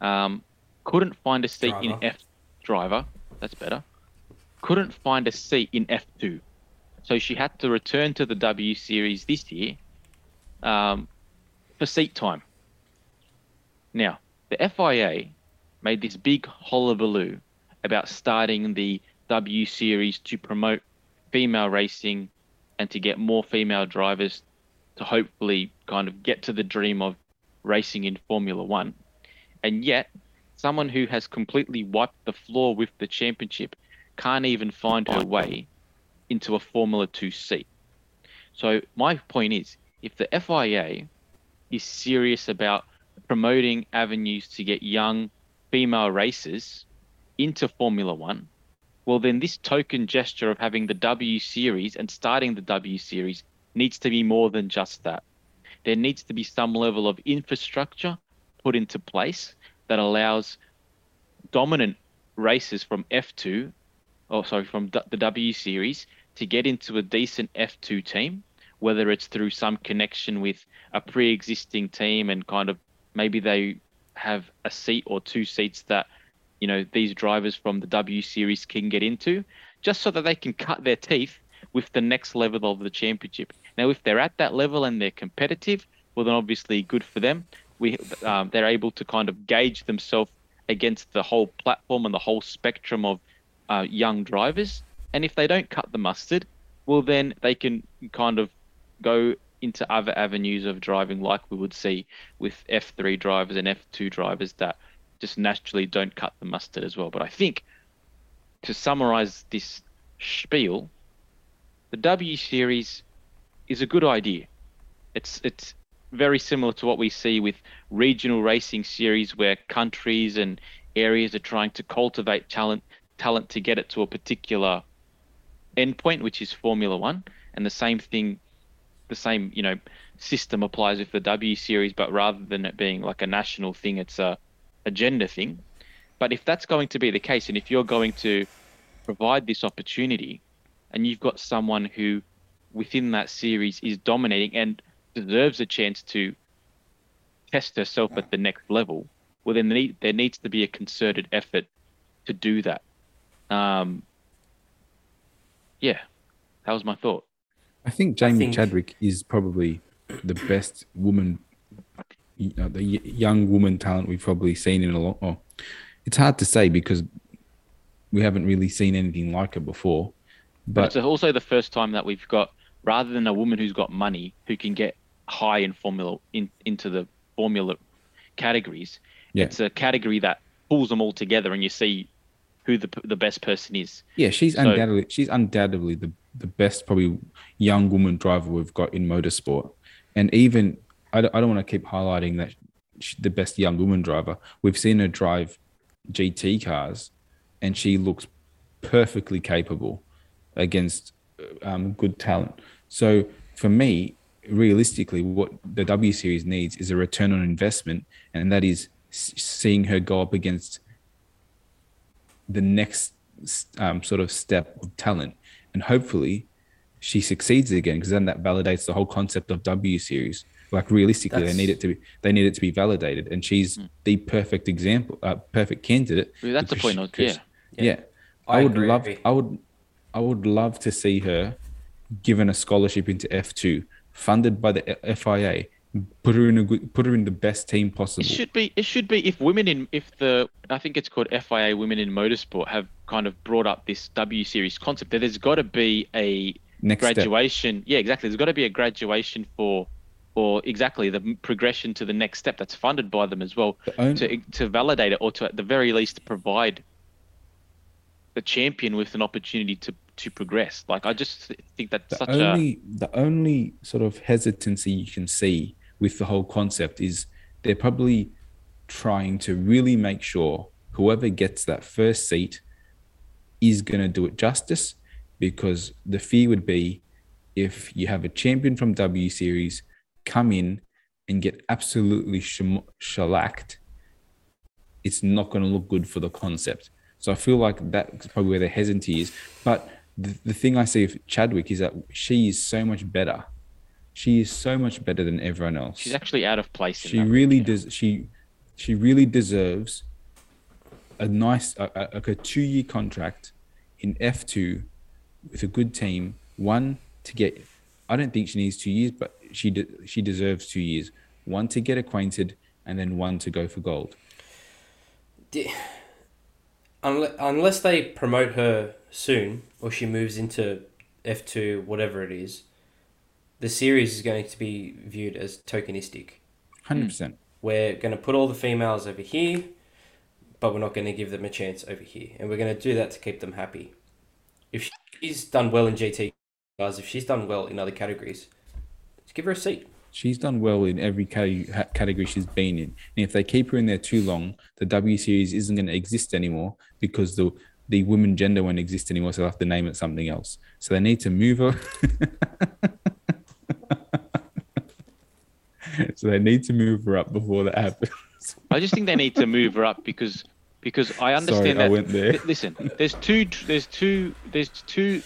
um, couldn't find a seat in F driver. That's better. Couldn't find a seat in F2. So she had to return to the W Series this year um, for seat time. Now, the FIA made this big hullabaloo about starting the W Series to promote female racing and to get more female drivers to hopefully kind of get to the dream of racing in Formula One. And yet, someone who has completely wiped the floor with the championship can't even find her way into a Formula 2 seat. So, my point is if the FIA is serious about promoting avenues to get young female racers into Formula One, well, then this token gesture of having the W Series and starting the W Series needs to be more than just that. There needs to be some level of infrastructure put into place that allows dominant races from F2, or sorry, from the W Series to get into a decent F2 team, whether it's through some connection with a pre existing team and kind of maybe they have a seat or two seats that you know these drivers from the W Series can get into, just so that they can cut their teeth with the next level of the championship. Now, if they're at that level and they're competitive, well, then obviously good for them. We um, they're able to kind of gauge themselves against the whole platform and the whole spectrum of uh, young drivers. And if they don't cut the mustard, well, then they can kind of go into other avenues of driving, like we would see with F3 drivers and F2 drivers that just naturally don't cut the mustard as well. But I think to summarize this spiel, the W Series is a good idea. It's it's very similar to what we see with regional racing series where countries and areas are trying to cultivate talent talent to get it to a particular endpoint, which is Formula One. And the same thing the same, you know, system applies with the W series, but rather than it being like a national thing, it's a agenda thing. But if that's going to be the case, and if you're going to provide this opportunity, and you've got someone who within that series is dominating and deserves a chance to test herself at the next level, well, then there needs to be a concerted effort to do that. Um, yeah, that was my thought. I think Jamie think- Chadwick is probably the best woman, you uh, know, the young woman talent we've probably seen in a long. Oh, it's hard to say because we haven't really seen anything like her before. But But it's also the first time that we've got, rather than a woman who's got money who can get high in formula in into the formula categories, Yeah. it's a category that pulls them all together, and you see who the the best person is. yeah, she's So- undoubtedly she's undoubtedly the the best probably young woman driver we've got in motorsport. And even I don't, I don't want to keep highlighting that she's the best young woman driver. We've seen her drive GT cars, and she looks perfectly capable against um, good talent. So for me, realistically, what the W Series needs is a return on investment, and that is seeing her go up against the next um, sort of step of talent, and hopefully she succeeds again because then that validates the whole concept of W Series. Like realistically, That's- they need it to be they need it to be validated, and she's the perfect example, uh, perfect candidate. Well, that's the point. I was- pers- Yeah, yeah. I I, would agree. love I would I would love to see her given a scholarship into F2 funded by the FIA put her in a good, put her in the best team possible it should be. It should be if women in if the I think it's called FIA Women in Motorsport have kind of brought up this W Series concept. That there's got to be a next step graduation. Yeah, exactly. There's got to be a graduation for, or exactly the progression to the next step that's funded by them as well The on- to to validate it, or to at the very least provide the champion with an opportunity to to progress. Like I just think that's the such a only the only sort of hesitancy you can see with the whole concept is they're probably trying to really make sure whoever gets that first seat is going to do it justice because the fear would be if you have a champion from W series come in and get absolutely shellacked it's not going to look good for the concept So I feel like that's probably where the hesitancy is. But the, the thing I see of Chadwick is that she is so much better. She is so much better than everyone else. She's actually out of place. In she that really ranking. does. She she really deserves a nice a, a, like a two year contract in F two with a good team. One to get. I don't think she needs two years, but she de- she deserves two years. One to get acquainted, and then one to go for gold. Unless, unless they promote her soon or she moves into F2, whatever it is, the series is going to be viewed as tokenistic. Hundred percent. We're going to put all the females over here, but we're not going to give them a chance over here. And we're going to do that to keep them happy. If she's done well in GT, guys, if she's done well in other categories, just give her a seat. She's done well in every category, category she's been in. And if they keep her in there too long, the W Series isn't going to exist anymore because the the women gender won't exist anymore. So they'll have to name it something else. So they need to move her. so they need to move her up before that happens. I just think they need to move her up because because I understand Sorry, I that. went there. Li- Listen, there's two there's two there's two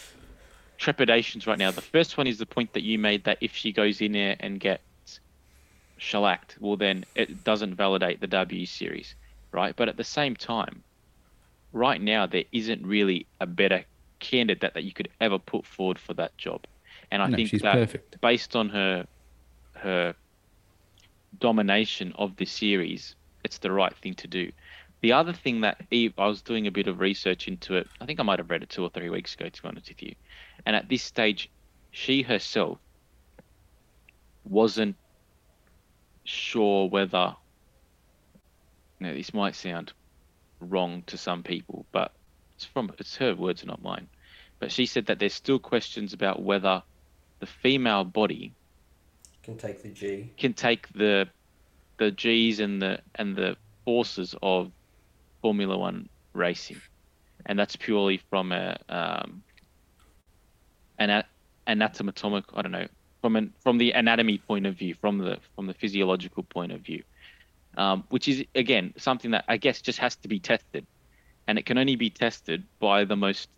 trepidations right now. The first one is the point that you made that if she goes in there and gets shellacked, well then it doesn't validate the W series, right? But at the same time, right now there isn't really a better candidate that, that you could ever put forward for that job. And I No, think she's that perfect. based on her her domination of the series, it's the right thing to do. The other thing that Eve, I was doing a bit of research into it. I think I might have read it two or three weeks ago, to be honest with you. And at this stage, she herself wasn't sure whether. Now, this might sound wrong to some people, but it's from it's her words, not mine. But she said that there's still questions about whether the female body Can take the G. can take the the G's and the and the forces of Formula One racing, and that's purely from a um, an anatomic I don't know from an from the anatomy point of view, from the from the physiological point of view, um, which is again something that I guess just has to be tested, and it can only be tested by the most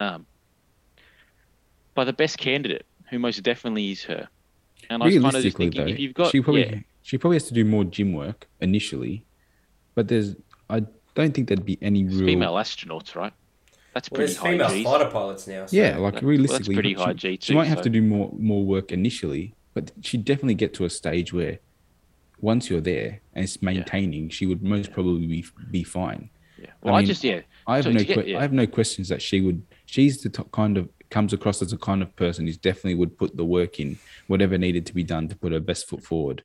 um, by the best candidate, who most definitely is her. And I was kind of just Realistically, thinking, though, if you've got she probably yeah, she probably has to do more gym work initially, but there's I don't think there'd be any real female astronauts, right? That's Well, pretty there's high female Gs. fighter pilots now. So Yeah, like that- well, that's realistically, pretty she, high G she might have so- to do more more work initially, but she'd definitely get to a stage where once you're there and it's maintaining, she would most probably be be fine. Yeah. Well, I, mean, just yeah. I have So no get- que- yeah. I have no questions that she would. She's the top kind of comes across as a kind of person who definitely would put the work in, whatever needed to be done to put her best foot forward.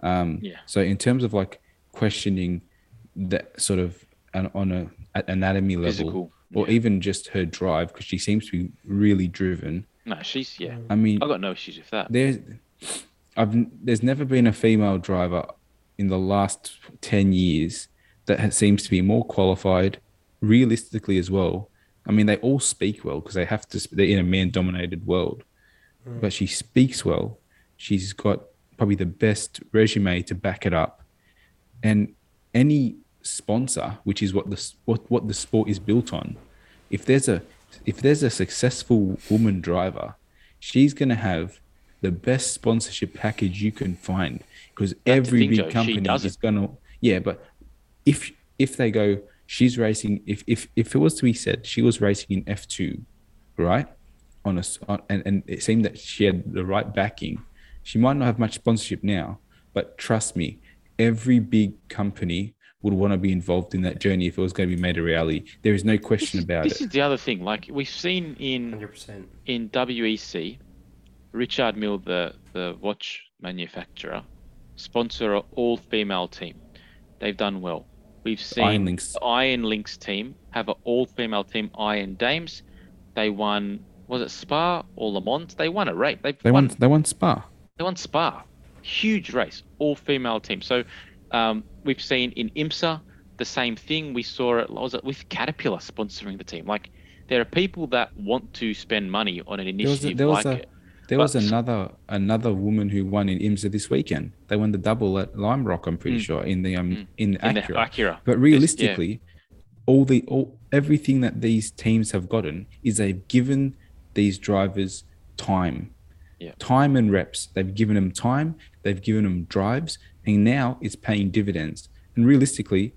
Um, Yeah. So in terms of like questioning that sort of an, on a a- anatomy level, Physical. or yeah. even just her drive, because she seems to be really driven. no, she's yeah. I mean, I got no issues with that. there's I've there's never been a female driver in the last 10 years that has, seems to be more qualified realistically as well i mean they all speak well because they have to they're in a man dominated world. Hmm. But she speaks well. She's got probably the best resume to back it up. And any sponsor which is what the what what the sport is built on if there's a if there's a successful woman driver she's going to have the best sponsorship package you can find because every big Joe, company is going to yeah but if if they go she's racing if if if it was to be said she was racing in F2 right on a s- on, and, and it seemed that she had the right backing she might not have much sponsorship now but trust me every big company would want to be involved in that journey if it was going to be made a reality there is no question is, about this it is the other thing. Like we've seen in 100%. in WEC, Richard Mille, the the watch manufacturer, sponsor an all female team. They've done well. We've seen Iron Lynx. Iron Lynx team have an all female team, Iron Dames. They won was it Spa or Le Mans? They won a race. They, they won want they want spa they won Spa. Huge race, all female team. So um, we've seen in IMSA the same thing. We saw it was it with Caterpillar sponsoring the team. Like there are people that want to spend money on an there was a, initiative there was like a it. There was another another woman who won in IMSA this weekend. They won the double at Lime Rock, I'm pretty Mm. sure, in the um in in the Acura. Acura. But realistically, all the all everything that these teams have gotten is they've given these drivers time. Yeah. Time and reps. They've given them time, they've given them drives, and now it's paying dividends. And realistically,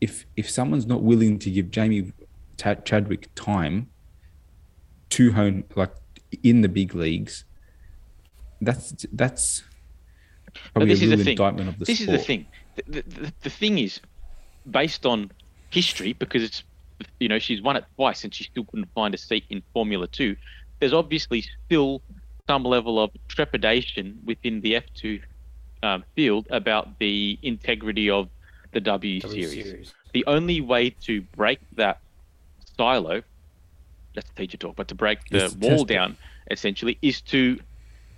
if if someone's not willing to give Jamie Chad- Chadwick time to hone like in the big leagues, that's that's probably this a is real the thing. indictment of the this sport. is the thing. The, the, the, the thing is, based on history, because it's you know she's won it twice and she still couldn't find a seat in Formula Two. There's obviously still some level of trepidation within the F2 um, field about the integrity of the W, W series. series. The only way to break that silo, that's the teacher talk, but to break the Is to wall down essentially is to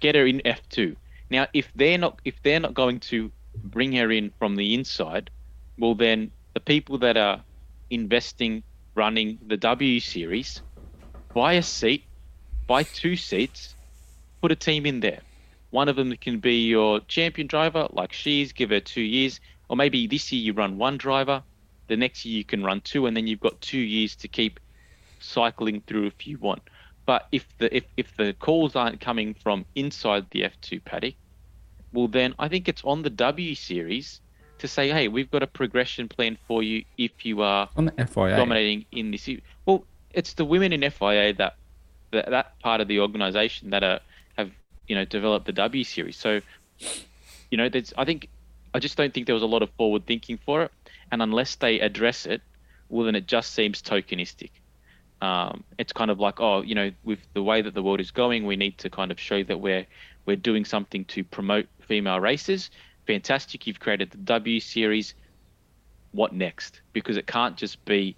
get her in F2. Now, if they're not if they're not going to bring her in from the inside, well then the people that are investing running the W series buy a seat, buy two seats, put a team in there. One of them can be your champion driver, like she's, give her two years, or maybe this year you run one driver, the next year you can run two, and then you've got two years to keep cycling through if you want. But if the if, if the calls aren't coming from inside the F2 paddock, well then I think it's on the W series to say, hey, we've got a progression plan for you if you are on the FIA. dominating in this. Well, it's the women in FIA that that, that part of the organisation that are have you know developed the W series. So, you know, there's I think I just don't think there was a lot of forward thinking for it, and unless they address it, well, then it just seems tokenistic. Um, it's kind of like, oh, you know, with the way that the world is going, we need to kind of show that we're we're doing something to promote female races. Fantastic, you've created the W series. What next? Because it can't just be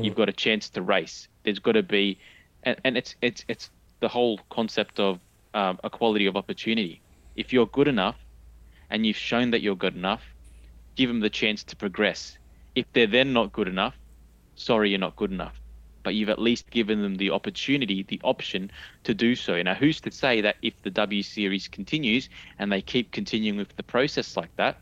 you've got a chance to race. There's got to be, and, and it's it's it's the whole concept of um, equality of opportunity. If you're good enough, and you've shown that you're good enough, give them the chance to progress. If they're then not good enough, sorry, you're not good enough. But you've at least given them the opportunity, the option to do so. Now, who's to say that if the W Series continues and they keep continuing with the process like that,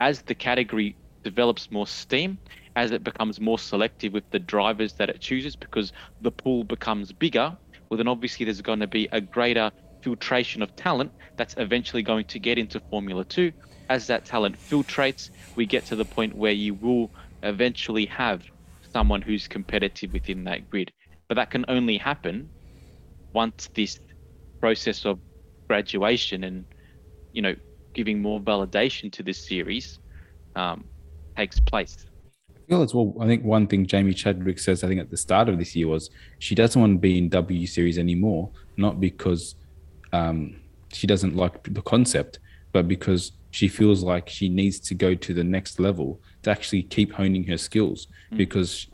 as the category develops more steam, as it becomes more selective with the drivers that it chooses, because the pool becomes bigger, well, then obviously there's going to be a greater filtration of talent that's eventually going to get into Formula 2. As that talent filtrates, we get to the point where you will eventually have someone who's competitive within that grid. But that can only happen once this process of graduation and, you know, giving more validation to this series um, takes place. I feel as well. I think one thing Jamie Chadwick says, I think at the start of this year was she doesn't want to be in W Series anymore, not because um, she doesn't like the concept, but because she feels like she needs to go to the next level to actually keep honing her skills because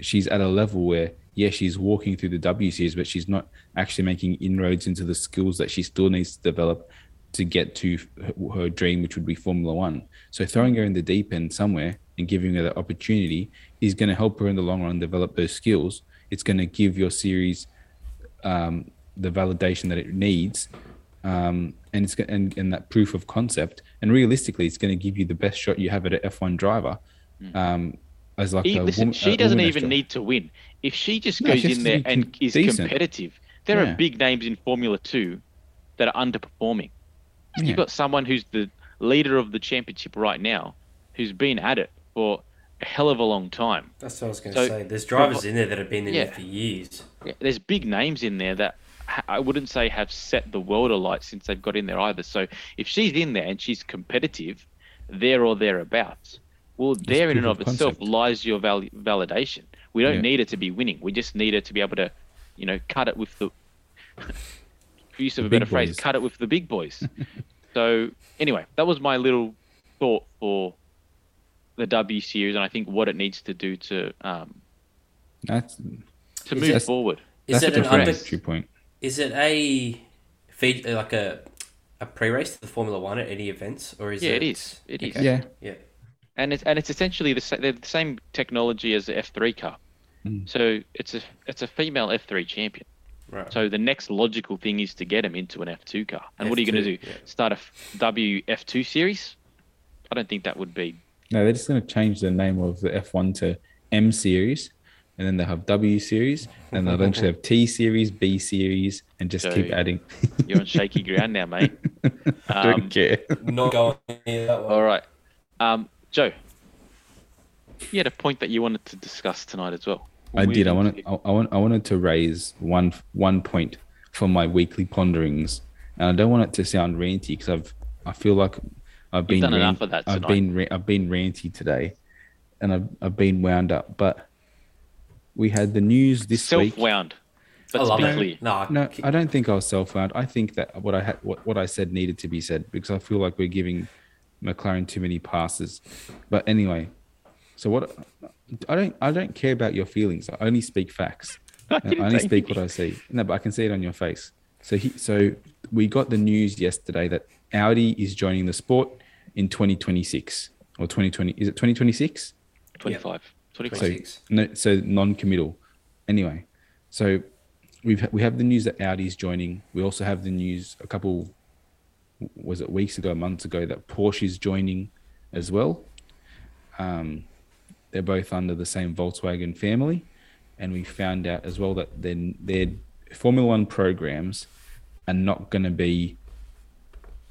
she's at a level where yeah she's walking through the W series but she's not actually making inroads into the skills that she still needs to develop to get to her, her dream which would be Formula 1 so throwing her in the deep end somewhere and giving her the opportunity is going to help her in the long run develop those skills. It's going to give your series um, the validation that it needs um, and it's and, and that proof of concept and realistically it's going to give you the best shot you have at an F1 driver um, as like He, a listen, woman- she doesn't woman even extra. need to win. If she just No, goes she in there and com- is decent. competitive, there Yeah. are big names in Formula Two that are underperforming. Yeah. You've got someone who's the leader of the championship right now, who's been at it for a hell of a long time. That's what I was going So- to say. There's drivers in there that have been in Yeah. there for years. Yeah, There's big names in there that ha- I wouldn't say have set the world alight since they've got in there either. So if she's in there and she's competitive, there or thereabouts, well, there in and of of itself lies your val- validation. We don't Yeah. need her to be winning. We just need her to be able to, you know, cut it with the, for use of The a better big phrase, cut it with the big boys. so anyway, that was my little thought for the W series, and I think what it needs to do to um, That's to move that- forward. Is that's it a an under, point. Is it a feed like a a pre-race to the Formula One at any events, or is Yeah, it? it is. It is. Okay. Yeah, Yeah. and it's and it's essentially the, sa- the same technology as the F3 car. Mm. So it's a it's a female F3 champion. Right. So the next logical thing is to get him into an F2 car. And what are you going to do? yeah. Start a f- W F2 series? I don't think that would be. no, they're just going to change the name of the F1 to M series, and then they'll have W series, and they'll eventually have T series, B series, and just keep adding. You're on shaky ground now, mate. I don't Um, care. Not going near that one. All right. Um, Joe, you had a point that you wanted to discuss tonight as well. I did. I wanted. to- I, I want. I wanted to raise one one point for my weekly ponderings, and I don't want it to sound ranty because I've. I feel like I've been. done enough rant- of that I've been. I've been ranty today, and I've. I've been wound up. But we had the news this week. Self-wound. I Let's love be it. clear. Nah, No, k- I don't think I was self-wound. I think that what I had, what, what I said needed to be said because I feel like we're giving McLaren too many passes. But anyway, so what? I don't, I don't care about your feelings. I only speak facts. I I only say speak what I see. No, but I can see it on your face. So he, so we got the news yesterday that Audi is joining the sport in 2026 or 2020. Is it 2026? 25. 25. So no, so non-committal. Anyway, so we've we have the news that Audi is joining. We also have the news a couple was it weeks ago, months ago that Porsche is joining as well. Um, they're both under the same Volkswagen family, and we found out as well that then their Formula One programs are not going to be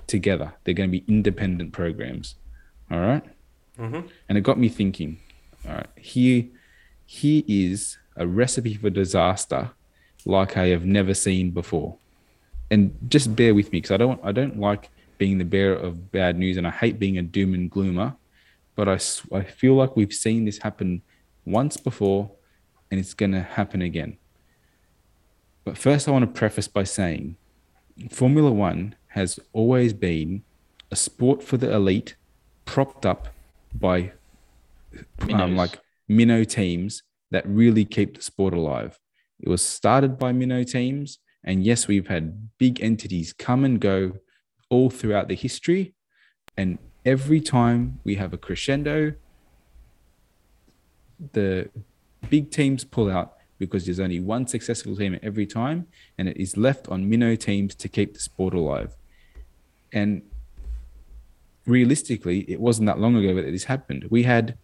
together. They're going to be independent programs. All right Mhm. and it got me thinking. Here, here is a recipe for disaster, like I have never seen before. And just bear with me, because I don't, I don't like being the bearer of bad news, and I hate being a doom and gloomer. But I, I feel like we've seen this happen once before, and it's going to happen again. But first, I want to preface by saying, Formula One has always been a sport for the elite, propped up by um, like minnow teams that really keep the sport alive. It was started by minnow teams, and yes, we've had big entities come and go all throughout the history. And every time we have a crescendo, the big teams pull out because there's only one successful team every time, and it is left on minnow teams to keep the sport alive. And realistically, it wasn't that long ago that this happened. We had,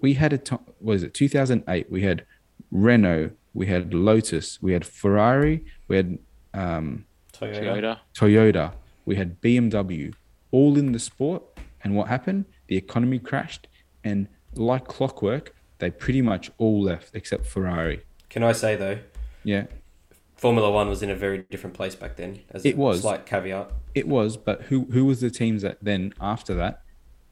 we had a time, was it 2008? We had Renault, we had Lotus, we had Ferrari, we had um, Toyota. Toyota. Toyota, we had BMW, all in the sport. And what happened? The economy crashed, and like clockwork, they pretty much all left except Ferrari. Can I say though, Yeah, Formula One was in a very different place back then. As It a was. slight caveat. it was. But who who was the teams that then after that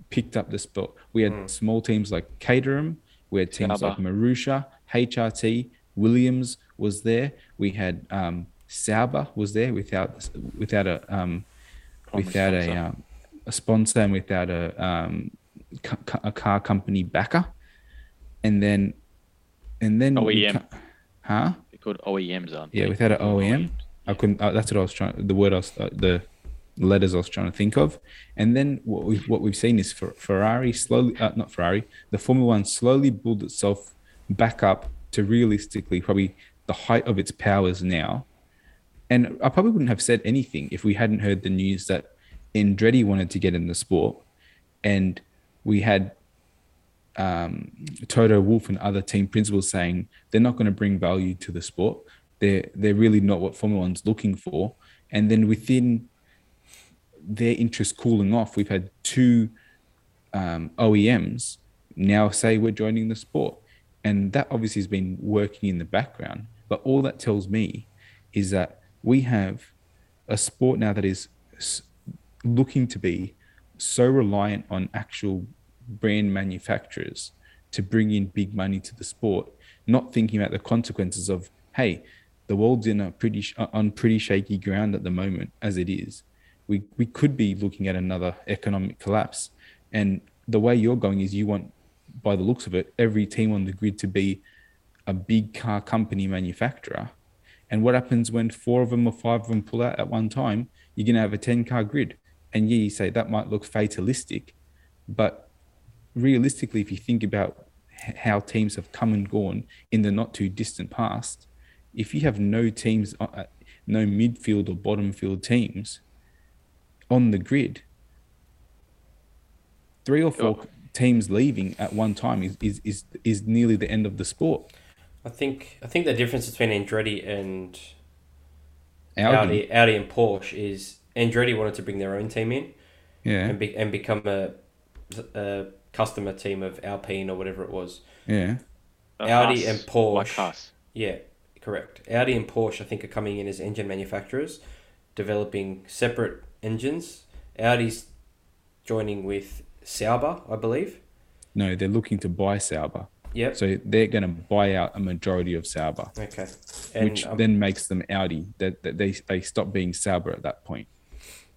picked up this book. We had small teams like Caterham. We had teams like Sauber. Marussia, HRT, Williams was there. We had um, Sauber was there without without a um, Promise without a sponsor. um, a sponsor and without a um, ca- ca- a car company backer, and then and then OEM. ca- huh? They're called OEMs, aren't Yeah, without an OEM, I couldn't. Uh, that's what I was trying. The word I was, uh, the letters I was trying to think of. And then what we what we've seen is Fer- Ferrari slowly, uh, not Ferrari, the Formula One slowly built itself back up to realistically probably the height of its powers now. And I probably wouldn't have said anything if we hadn't heard the news that Andretti wanted to get in the sport, and we had um, Toto Wolff and other team principals saying they're not going to bring value to the sport. They're they're really not what Formula One's looking for. And then within their interest cooling off, we've had two um, OEMs now say we're joining the sport, and that obviously has been working in the background. But all that tells me is that we have a sport now that is looking to be so reliant on actual brand manufacturers to bring in big money to the sport, not thinking about the consequences of, hey, the world's in a pretty on pretty shaky ground at the moment as it is. We we could be looking at another economic collapse, and the way you're going is you want, by the looks of it, every team on the grid to be a big car company manufacturer. And what happens when four of them or five of them pull out at one time? You're going to have a 10 car grid. And yeah, you say that might look fatalistic, but realistically, if you think about how teams have come and gone in the not too distant past, if you have no teams, uh, uh, no midfield or bottom field teams on the grid, three or four, teams leaving at one time is is is, is nearly the end of the sport. I think I think the difference between Andretti and Audi, Audi, Audi and Porsche is Andretti wanted to bring their own team in yeah, and be, and become a, a customer team of Alpine or whatever it was. yeah, Audi Haas, and Porsche. Like Yeah, correct. Audi and Porsche, I think, are coming in as engine manufacturers, developing separate engines. Audi's joining with Sauber, I believe. no, they're looking to buy Sauber, Yep. so they're going to buy out a majority of Sauber, Okay. And which um, then makes them Audi. That that they they stop being Sauber at that point.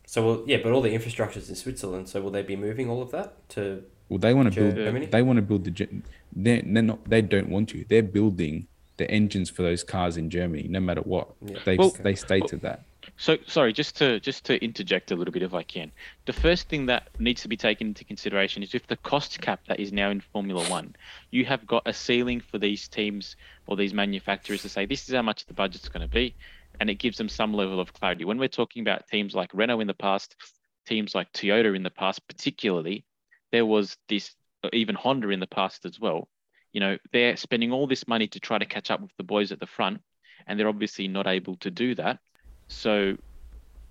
so well, yeah, but all the infrastructure's in Switzerland. So will they be moving all of that to? Well, they want to build. Germany? They want to build the. They're, they're not. They don't want to. They're building the engines for those cars in Germany, no matter what. Yeah. They Well- they stated that. So sorry, just to just to interject a little bit if I can. The first thing that needs to be taken into consideration is if the cost cap that is now in Formula One, you have got a ceiling for these teams or these manufacturers to say this is how much the budget's going to be, and it gives them some level of clarity. When we're talking about teams like Renault in the past, teams like Toyota in the past, particularly, there was this uh, even Honda in the past as well. You know, they're spending all this money to try to catch up with the boys at the front, and they're obviously not able to do that. So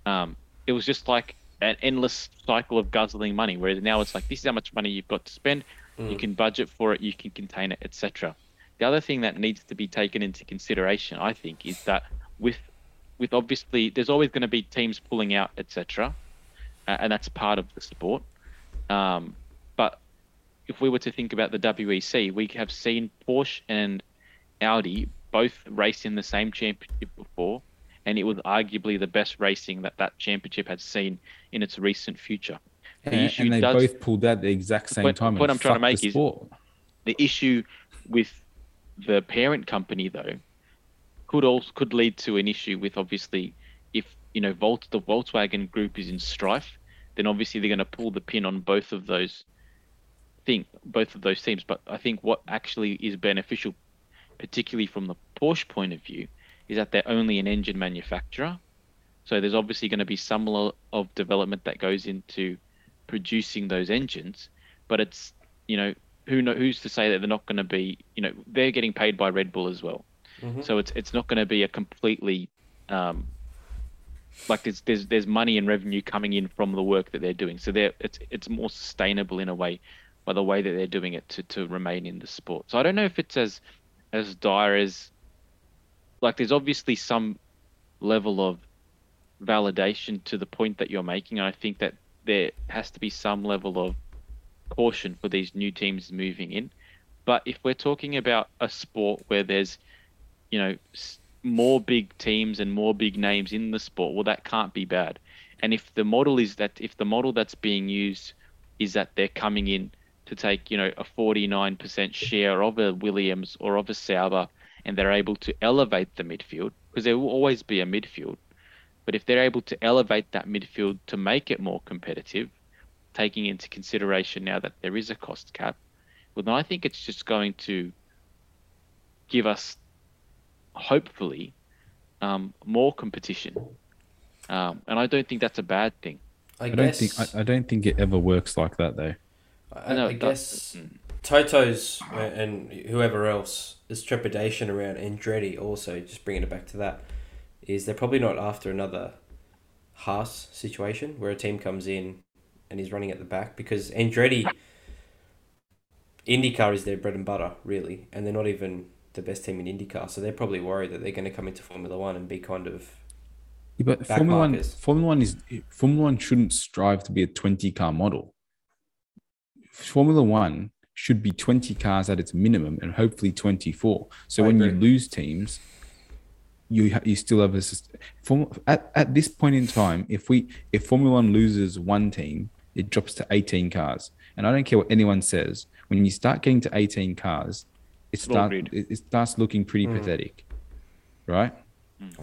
um, it was just like an endless cycle of guzzling money. Whereas now it's like this is how much money you've got to spend. You Mm. can budget for it, you can contain it, etc. The other thing that needs to be taken into consideration, I think, is that with with obviously there's always going to be teams pulling out, etc. Uh, and that's part of the sport. Um, but if we were to think about the WEC, we have seen Porsche and Audi both race in the same championship before, and it was arguably the best racing that that championship had seen in its recent future. The And, issue and they does- both pulled out at the exact same Point- time. What I'm trying to make the is- The issue with the parent company, though, could also could lead to an issue with obviously if you know Volt the Volkswagen group is in strife, then obviously they're going to pull the pin on both of those thing both of those teams. But I think what actually is beneficial, particularly from the Porsche point of view, is that they're only an engine manufacturer. So there's obviously going to be some level of development that goes into producing those engines, but it's you know who know who's to say that they're not going to be you know they're getting paid by Red Bull as well, Mhm. so it's it's not going to be a completely um, like there's there's there's money and revenue coming in from the work that they're doing, so they're it's it's more sustainable in a way by the way that they're doing it to to remain in the sport. So I don't know if it's as as dire as like there's obviously some level of validation to the point that you're making. I think that there has to be some level of caution for these new teams moving in. But if we're talking about a sport where there's, you know, more big teams and more big names in the sport, well, that can't be bad. And if the model is that, if the model that's being used is that they're coming in to take, you know, a 49% share of a Williams or of a Sauber, and they're able to elevate the midfield, because there will always be a midfield. But if they're able to elevate that midfield to make it more competitive, taking into consideration now that there is a cost cap, well, then I think it's just going to give us, hopefully, um, more competition. Um, and I don't think that's a bad thing. I, I don't think I, I don't think it ever works like that though. I, No, I guess does- mm. Toto's uh, and whoever else is trepidation around Andretti. Also, just bringing it back to that, is they're probably not after another Haas situation where a team comes in and he's running at the back because Andretti. IndyCar is their bread and butter, really, and they're not even the best team in IndyCar, so they're probably worried that they're going to come into Formula One and be kind of Yeah, but Formula One. Formula One is Formula One shouldn't strive to be a twenty car model. Formula One should be twenty cars at its minimum, and hopefully twenty four. So I when you lose teams, you you still have a Form, at at this point in time. If we if Formula One loses one team, it drops to eighteen cars, and I don't care what anyone says. When you start getting to eighteen cars, it Small starts it, it starts looking pretty Mm. pathetic, right?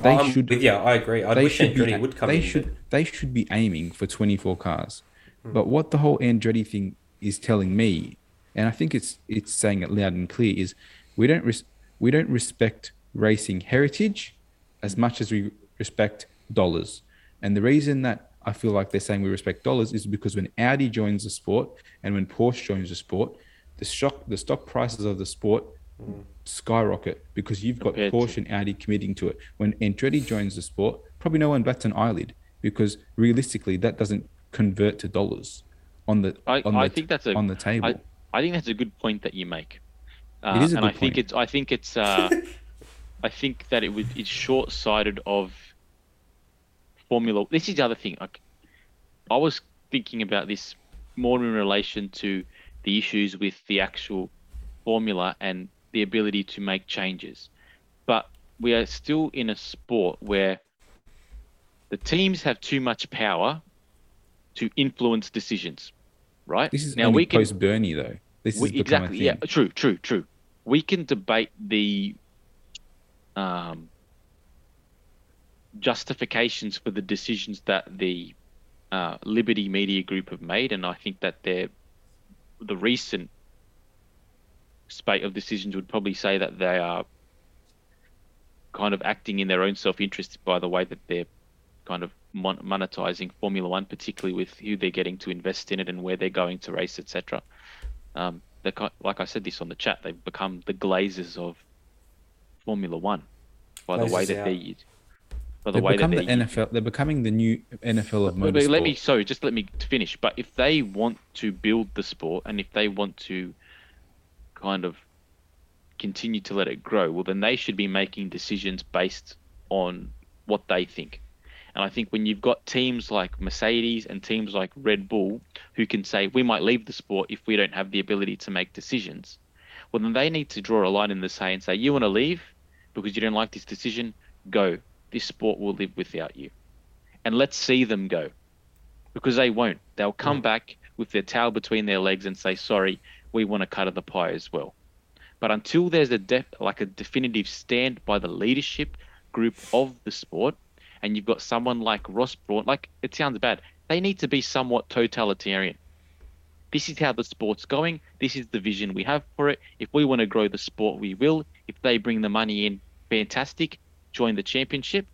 They I'm should- with you. I agree. I they wish should Andretti be, would come they in. should but- they should be aiming for 24 cars Hmm. but what the whole andretti thing is telling me and i think it's it's saying it loud and clear is we don't res- we don't respect racing heritage as much as we respect dollars and the reason that I feel like they're saying we respect dollars is because when Audi joins the sport and when Porsche joins the sport, the stock the stock prices of the sport skyrocket because you've got Compared to- Porsche and Audi committing to it. When Andretti joins the sport, probably no one bats an eyelid because realistically that doesn't convert to dollars on the I, on I the, think that's a on the table. I, I think that's a good point that you make. Uh, It is a and I good think point. it's I think it's uh, I think that it was it's short sighted of Formula. This is the other thing. Like, I was thinking about this more in relation to the issues with the actual formula and the ability to make changes. But we are still in a sport where the teams have too much power to influence decisions, right? this is now we can post Bernie though. This we, is exactly yeah true true true we can debate the um, justifications for the decisions that the uh, liberty media group have made and i think that they're the recent spate of decisions would probably say that they are kind of acting in their own self-interest by the way that they're kind of mon- monetizing Formula One, particularly with who they're getting to invest in it and where they're going to race, etc. Um, like I said this on the chat, they've become the glazers of Formula One by the way that out. they're used. By the They've way that the NFL. They're becoming the new NFL of but let me motorsport. sorry, just let me finish. But if they want to build the sport and if they want to kind of continue to let it grow, well then they should be making decisions based on what they think. And I think when you've got teams like Mercedes and teams like Red Bull who can say we might leave the sport if we don't have the ability to make decisions, well then they need to draw a line in the sand and say you want to leave because you don't like this decision, go. This sport will live without you and let's see them go because they won't. They'll come mm. back with their tail between their legs and say, "Sorry, we want a cut of the pie as well." But until there's a def- like a definitive stand by the leadership group of the sport, and you've got someone like Ross Brawn, like it sounds bad, they need to be somewhat totalitarian. This is how the sport's going. This is the vision we have for it. If we want to grow the sport, we will. If they bring the money in, fantastic. Join the championship.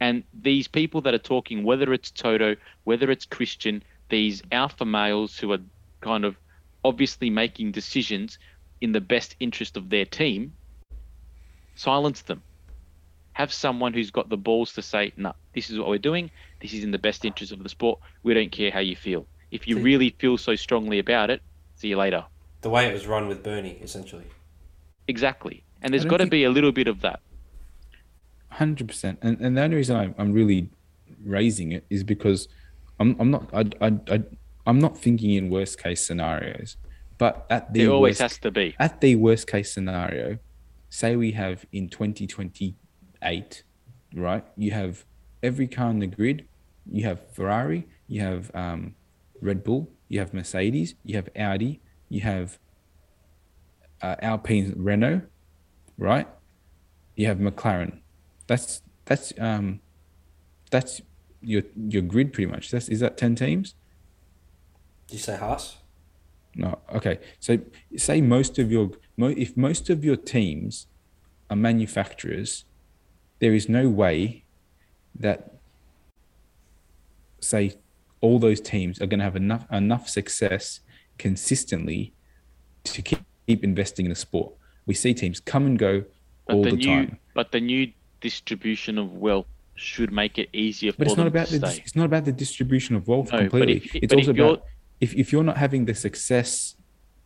And these people that are talking, whether it's Toto, whether it's Christian, these alpha males who are kind of obviously making decisions in the best interest of their team, silence them. Have someone who's got the balls to say, no, this is what we're doing. This is in the best interest of the sport. We don't care how you feel. If you See- really feel so strongly about it, see you later. The way it was run with Bernie, essentially. Exactly. And there's don't got to think- be a little bit of that. Hundred percent, and and the only reason I'm, I'm really raising it is because I'm I'm not I, I, I I'm not thinking in worst case scenarios, but at the There always worst, has to be. at the worst case scenario, say we have in 2028, right? You have every car in the grid. You have Ferrari, you have um, Red Bull, you have Mercedes, you have Audi, you have uh, Alpine, Renault, right? You have McLaren. That's that's um, that's your your grid pretty much. That's is that ten teams? Did you say Haas? No. Okay. So say most of your if most of your teams are manufacturers, there is no way that say all those teams are going to have enough enough success consistently to keep, keep investing in the sport. We see teams come and go But all the, the, new time. but the new distribution of wealth should make it easier But for it's not about the stay. it's not about the distribution of wealth No, completely. if- it's also if about if, if you're not having the success,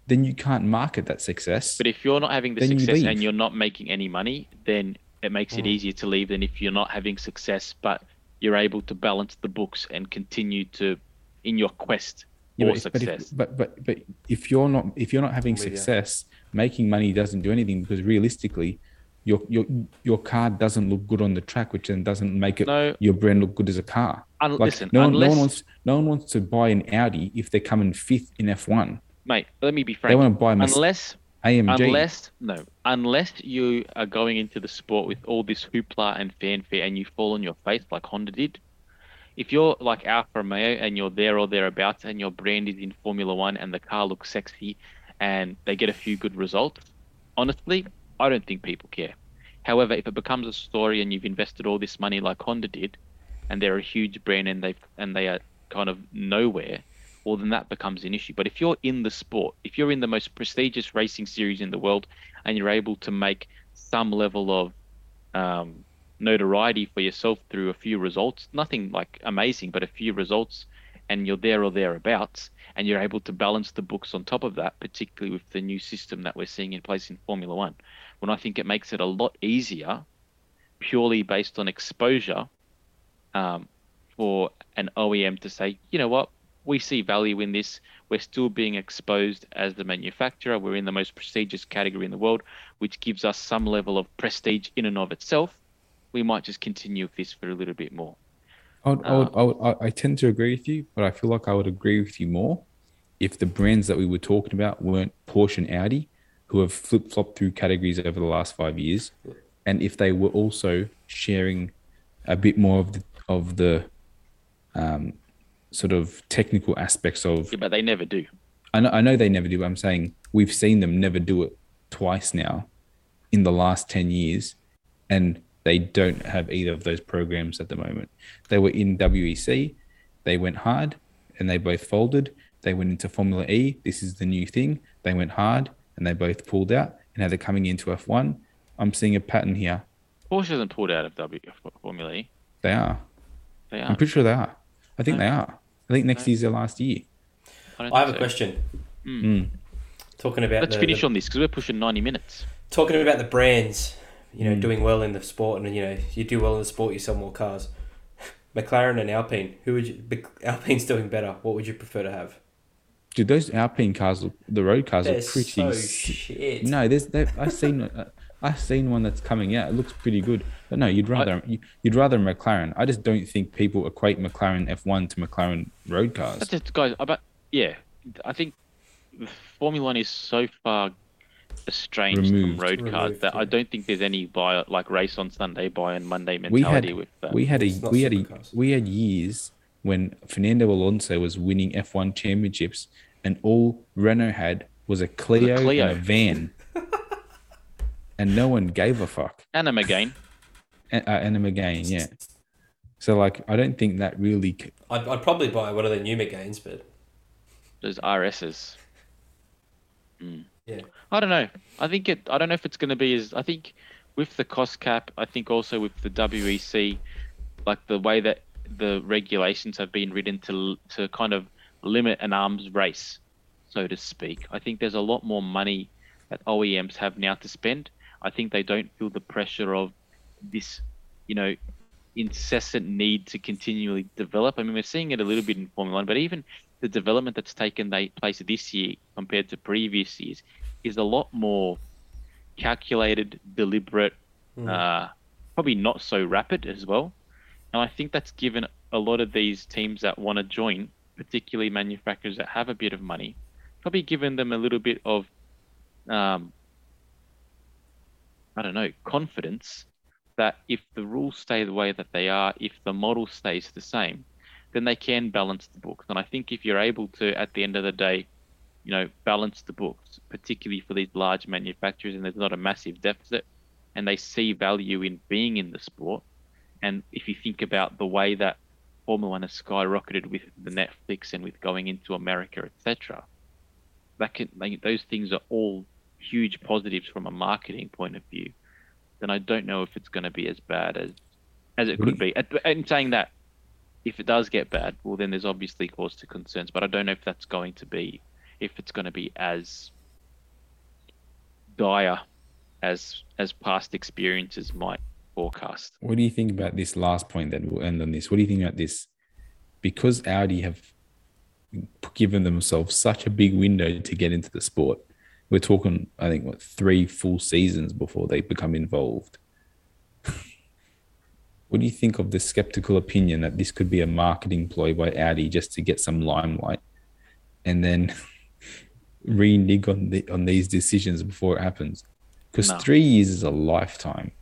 then you can't market that success. But if you're not having the Then you success and you're not making any money, then it makes it Mm. easier to leave than if you're not having success, but you're able to balance the books and continue to in your quest Yeah, for but, success. if, but but but if you're not if you're not having I'm with success, making money doesn't do anything because realistically, your your your car doesn't look good on the track, which then doesn't make it no, your brand look good as a car. un- Like listen, no one, unless, no one wants no one wants to buy an Audi if they come in fifth in F1. mate, let me be frank. They want to buy a Merce- Unless AMG. Unless no, unless you are going into the sport with all this hoopla and fanfare and you fall on your face like Honda did, if you're like Alfa Romeo and you're there or thereabouts and your brand is in Formula One and the car looks sexy and they get a few good results, honestly, I don't think people care. However, if it becomes a story and you've invested all this money like Honda did, and they're a huge brand and they and they are kind of nowhere, well then that becomes an issue. But if you're in the sport, if you're in the most prestigious racing series in the world, and you're able to make some level of um, notoriety for yourself through a few results, nothing like amazing, but a few results, and you're there or thereabouts, and you're able to balance the books on top of that, particularly with the new system that we're seeing in place in Formula One, when I think it makes it a lot easier, purely based on exposure, um, for an OEM to say, you know what, we see value in this. We're still being exposed as the manufacturer. We're in the most prestigious category in the world, which gives us some level of prestige in and of itself. We might just continue with this for a little bit more. I, would, I, would, I, would, I tend to agree with you, but I feel like I would agree with you more if the brands that we were talking about weren't Porsche and Audi, who have flip flopped through categories over the last five years, and if they were also sharing a bit more of the of the um, sort of technical aspects of. Yeah, but they never do. I know, I know they never do. I'm saying we've seen them never do it twice now in the last 10 years, and they don't have either of those programs at the moment. They were in WEC, they went hard, and they both folded. They went into Formula E. This is the new thing. They went hard, and they both pulled out. And now they're coming into F1. I'm seeing a pattern here. Porsche hasn't pulled out of W Formula E. They are. They are. I'm pretty sure they are. I think No. they are. I think next No. year's their last year. I, I have a question. Mm. Talking about Let's the, finish the- on this because we're pushing 90 minutes. talking about the brands, you know, Mm. doing well in the sport, and you know, you do well in the sport, you sell more cars. McLaren and Alpine, who would you? Alpine's doing better. What would you prefer to have? Dude, those Alpine cars, look, the road cars They're are pretty. so shit. No, there's I've seen uh, I've seen one that's coming out. It looks pretty good. But no, you'd rather you, you'd rather McLaren. I just don't think people equate McLaren F1 to McLaren road cars. That's it, guys. About yeah, I think Formula One is so far estranged Removed. from road cars Removed, that I don't think there's any buy like race on Sunday, buy on Monday We mentality had with that. we had a we had a we had years when Fernando Alonso was winning F1 championships, and all Renault had was a Clio, Clio. and a van, and no one gave a fuck. and them again. And, uh, and them again, yeah. So like, I don't think that really. c- I'd, I'd probably buy one of the new Meganes, but Those RSs. Mm. Yeah. I don't know. I think it. I don't know if it's going to be as. I think with the cost cap. I think also with the WEC, like the way that the regulations have been written to to kind of limit an arms race, so to speak. I think there's a lot more money that OEMs have now to spend. I think they don't feel the pressure of this, you know, incessant need to continually develop. I mean, we're seeing it a little bit in Formula One, but even the development that's taken place this year compared to previous years is a lot more calculated, deliberate, Mm. uh, probably not so rapid as well. And I think that's given a lot of these teams that want to join, particularly manufacturers that have a bit of money, probably given them a little bit of, um, I don't know, confidence that if the rules stay the way that they are, if the model stays the same, then they can balance the books. And I think if you're able to, at the end of the day, you know, balance the books, particularly for these large manufacturers, and there's not a massive deficit, and they see value in being in the sport. And if you think about the way that Formula One has skyrocketed with the Netflix and with going into America, etc., that can those things are all huge positives from a marketing point of view. Then I don't know if it's going to be as bad as as it could be. And- saying that, if it does get bad, well, then there's obviously cause to concerns. But I don't know if that's going to be if it's going to be as dire as as past experiences might forecast. What do you think about this last point that we'll end on this? What do you think about this? Because Audi have given themselves such a big window to get into the sport. We're talking, I think, what three full seasons before they become involved. what do you think of the skeptical opinion that this could be a marketing ploy by Audi just to get some limelight, and then renege on the on these decisions before it happens? Because No. three years is a lifetime.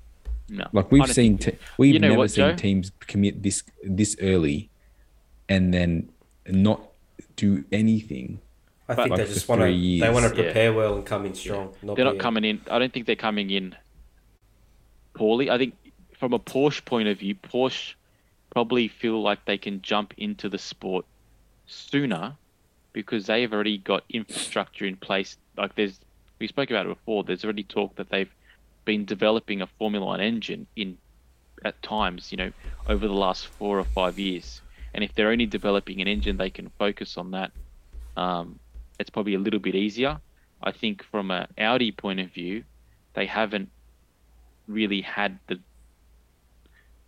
No, Like we've seen, te- we've You know never what, seen Joe? teams commit this this early, and then not do anything. I think they Like for just want to. three They want to prepare well and come in strong. Not they're not coming in. I don't think they're coming in poorly. I think from a Porsche point of view, Porsche probably feel like they can jump into the sport sooner because they've already got infrastructure in place. Like there's, we spoke about it before. There's already talk that they've been developing a Formula One engine in at times, you know, over the last four or five years. And if they're only developing an engine, they can focus on that. Um, it's probably a little bit easier. I think from an Audi point of view, they haven't really had the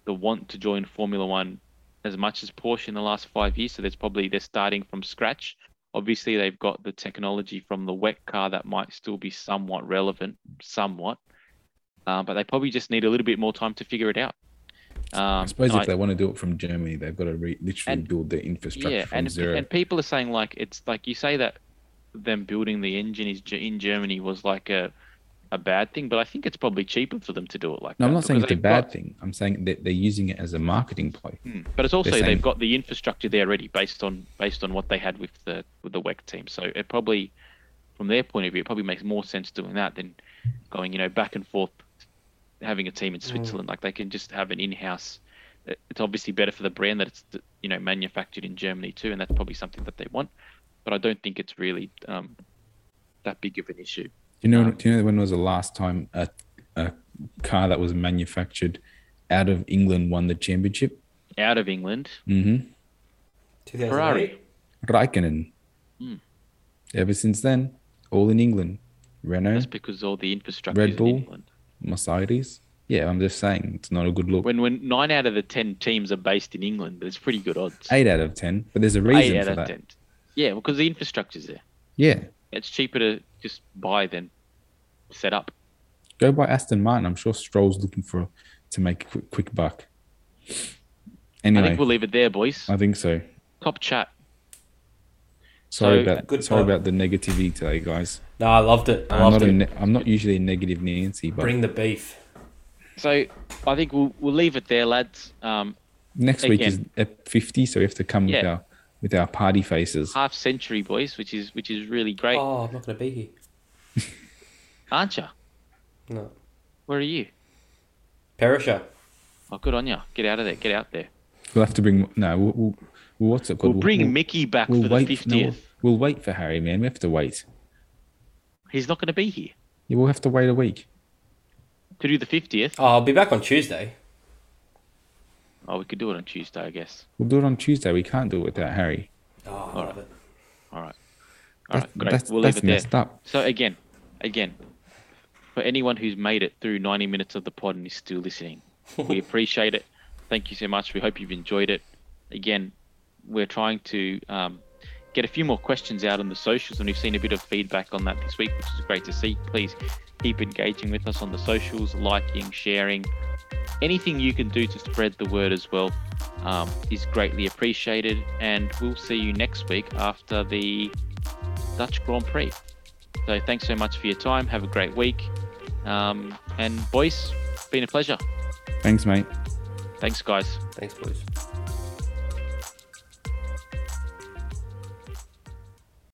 the want to join Formula One as much as Porsche in the last five years. So there's probably they're starting from scratch. Obviously, they've got the technology from the WEC car that might still be somewhat relevant, somewhat, uh, but they probably just need a little bit more time to figure it out. Um, I suppose I- if they want to do it from Germany, they've got to re- literally And- build their infrastructure yeah, from and zero. and people are saying like it's like you say that them building the engine is in Germany was like a a bad thing, but I think it's probably cheaper for them to do it like no, that. I'm not saying it's a bad got- thing. I'm saying that they're using it as a marketing play. Hmm. But it's also saying- they've got the infrastructure there already based on based on what they had with the with the WEC team. So it probably, from their point of view, it probably makes more sense doing that than going you know back and forth, having a team in Switzerland. Like they can just have an in-house. It's obviously better for the brand that it's you know manufactured in Germany too, and that's probably something that they want. But I don't think it's really um, that big of an issue. Do you know? Um, do you know when was the last time a, a car that was manufactured out of England won the championship? Out of England, Mm-hmm. Ferrari. Raikkonen. Hmm. Ever since then, all in England. Renault, that's because all the infrastructure Red is Bull. in England. Mercedes. Yeah, I'm just saying it's not a good look. When when nine out of the ten teams are based in England, it's pretty good odds. Eight out of ten, but there's a reason Eight out for of that. ten. Yeah, because the infrastructure's there. Yeah, It's cheaper to just buy than set up. go by Aston Martin. I'm sure Stroll's looking for to make a quick, quick buck. I think we'll leave it there, boys. I think so. Top chat. Sorry So- about Good sorry pub. about the negativity today, guys. No, I loved it. I I'm loved not, a ne- I'm not usually a negative Nancy, but Bring the beef. So I think we'll we'll leave it there, lads. Um, next week is again. ep 50, so we have to come with Yeah. our with our party faces. half century, boys, which is which is really great, Oh, I'm not going to be here. aren't you? No. Where are you? Perisher. Oh, good on you. Get out of there. Get out there. We'll have to bring no. We'll, we'll, well, what's it called? We'll bring we'll, Mickey back we'll for the wait. fiftieth. No, we'll wait for Harry, man. We have to wait. He's not going to be here Yeah, we'll have to wait a week. to do the fiftieth. Oh, I'll be back on Tuesday. Oh, we could do it on Tuesday, I guess. We'll do it on Tuesday. We can't do it without Harry. Oh, I love it. All right. All That's, right. Great. that's, we'll leave that's it there. messed up. So again, again, for anyone who's made it through 90 minutes of the pod and is still listening, we appreciate it. Thank you so much. We hope you've enjoyed it. Again, we're trying to um, get a few more questions out on the socials, and we've seen a bit of feedback on that this week, which is great to see. Please keep engaging with us on the socials, liking, sharing. Anything you can do to spread the word as well um, is greatly appreciated. And we'll see you next week after the Dutch Grand Prix. So thanks so much for your time. Have a great week. Um, and boys, been a pleasure. Thanks, mate. Thanks, guys. Thanks, boys.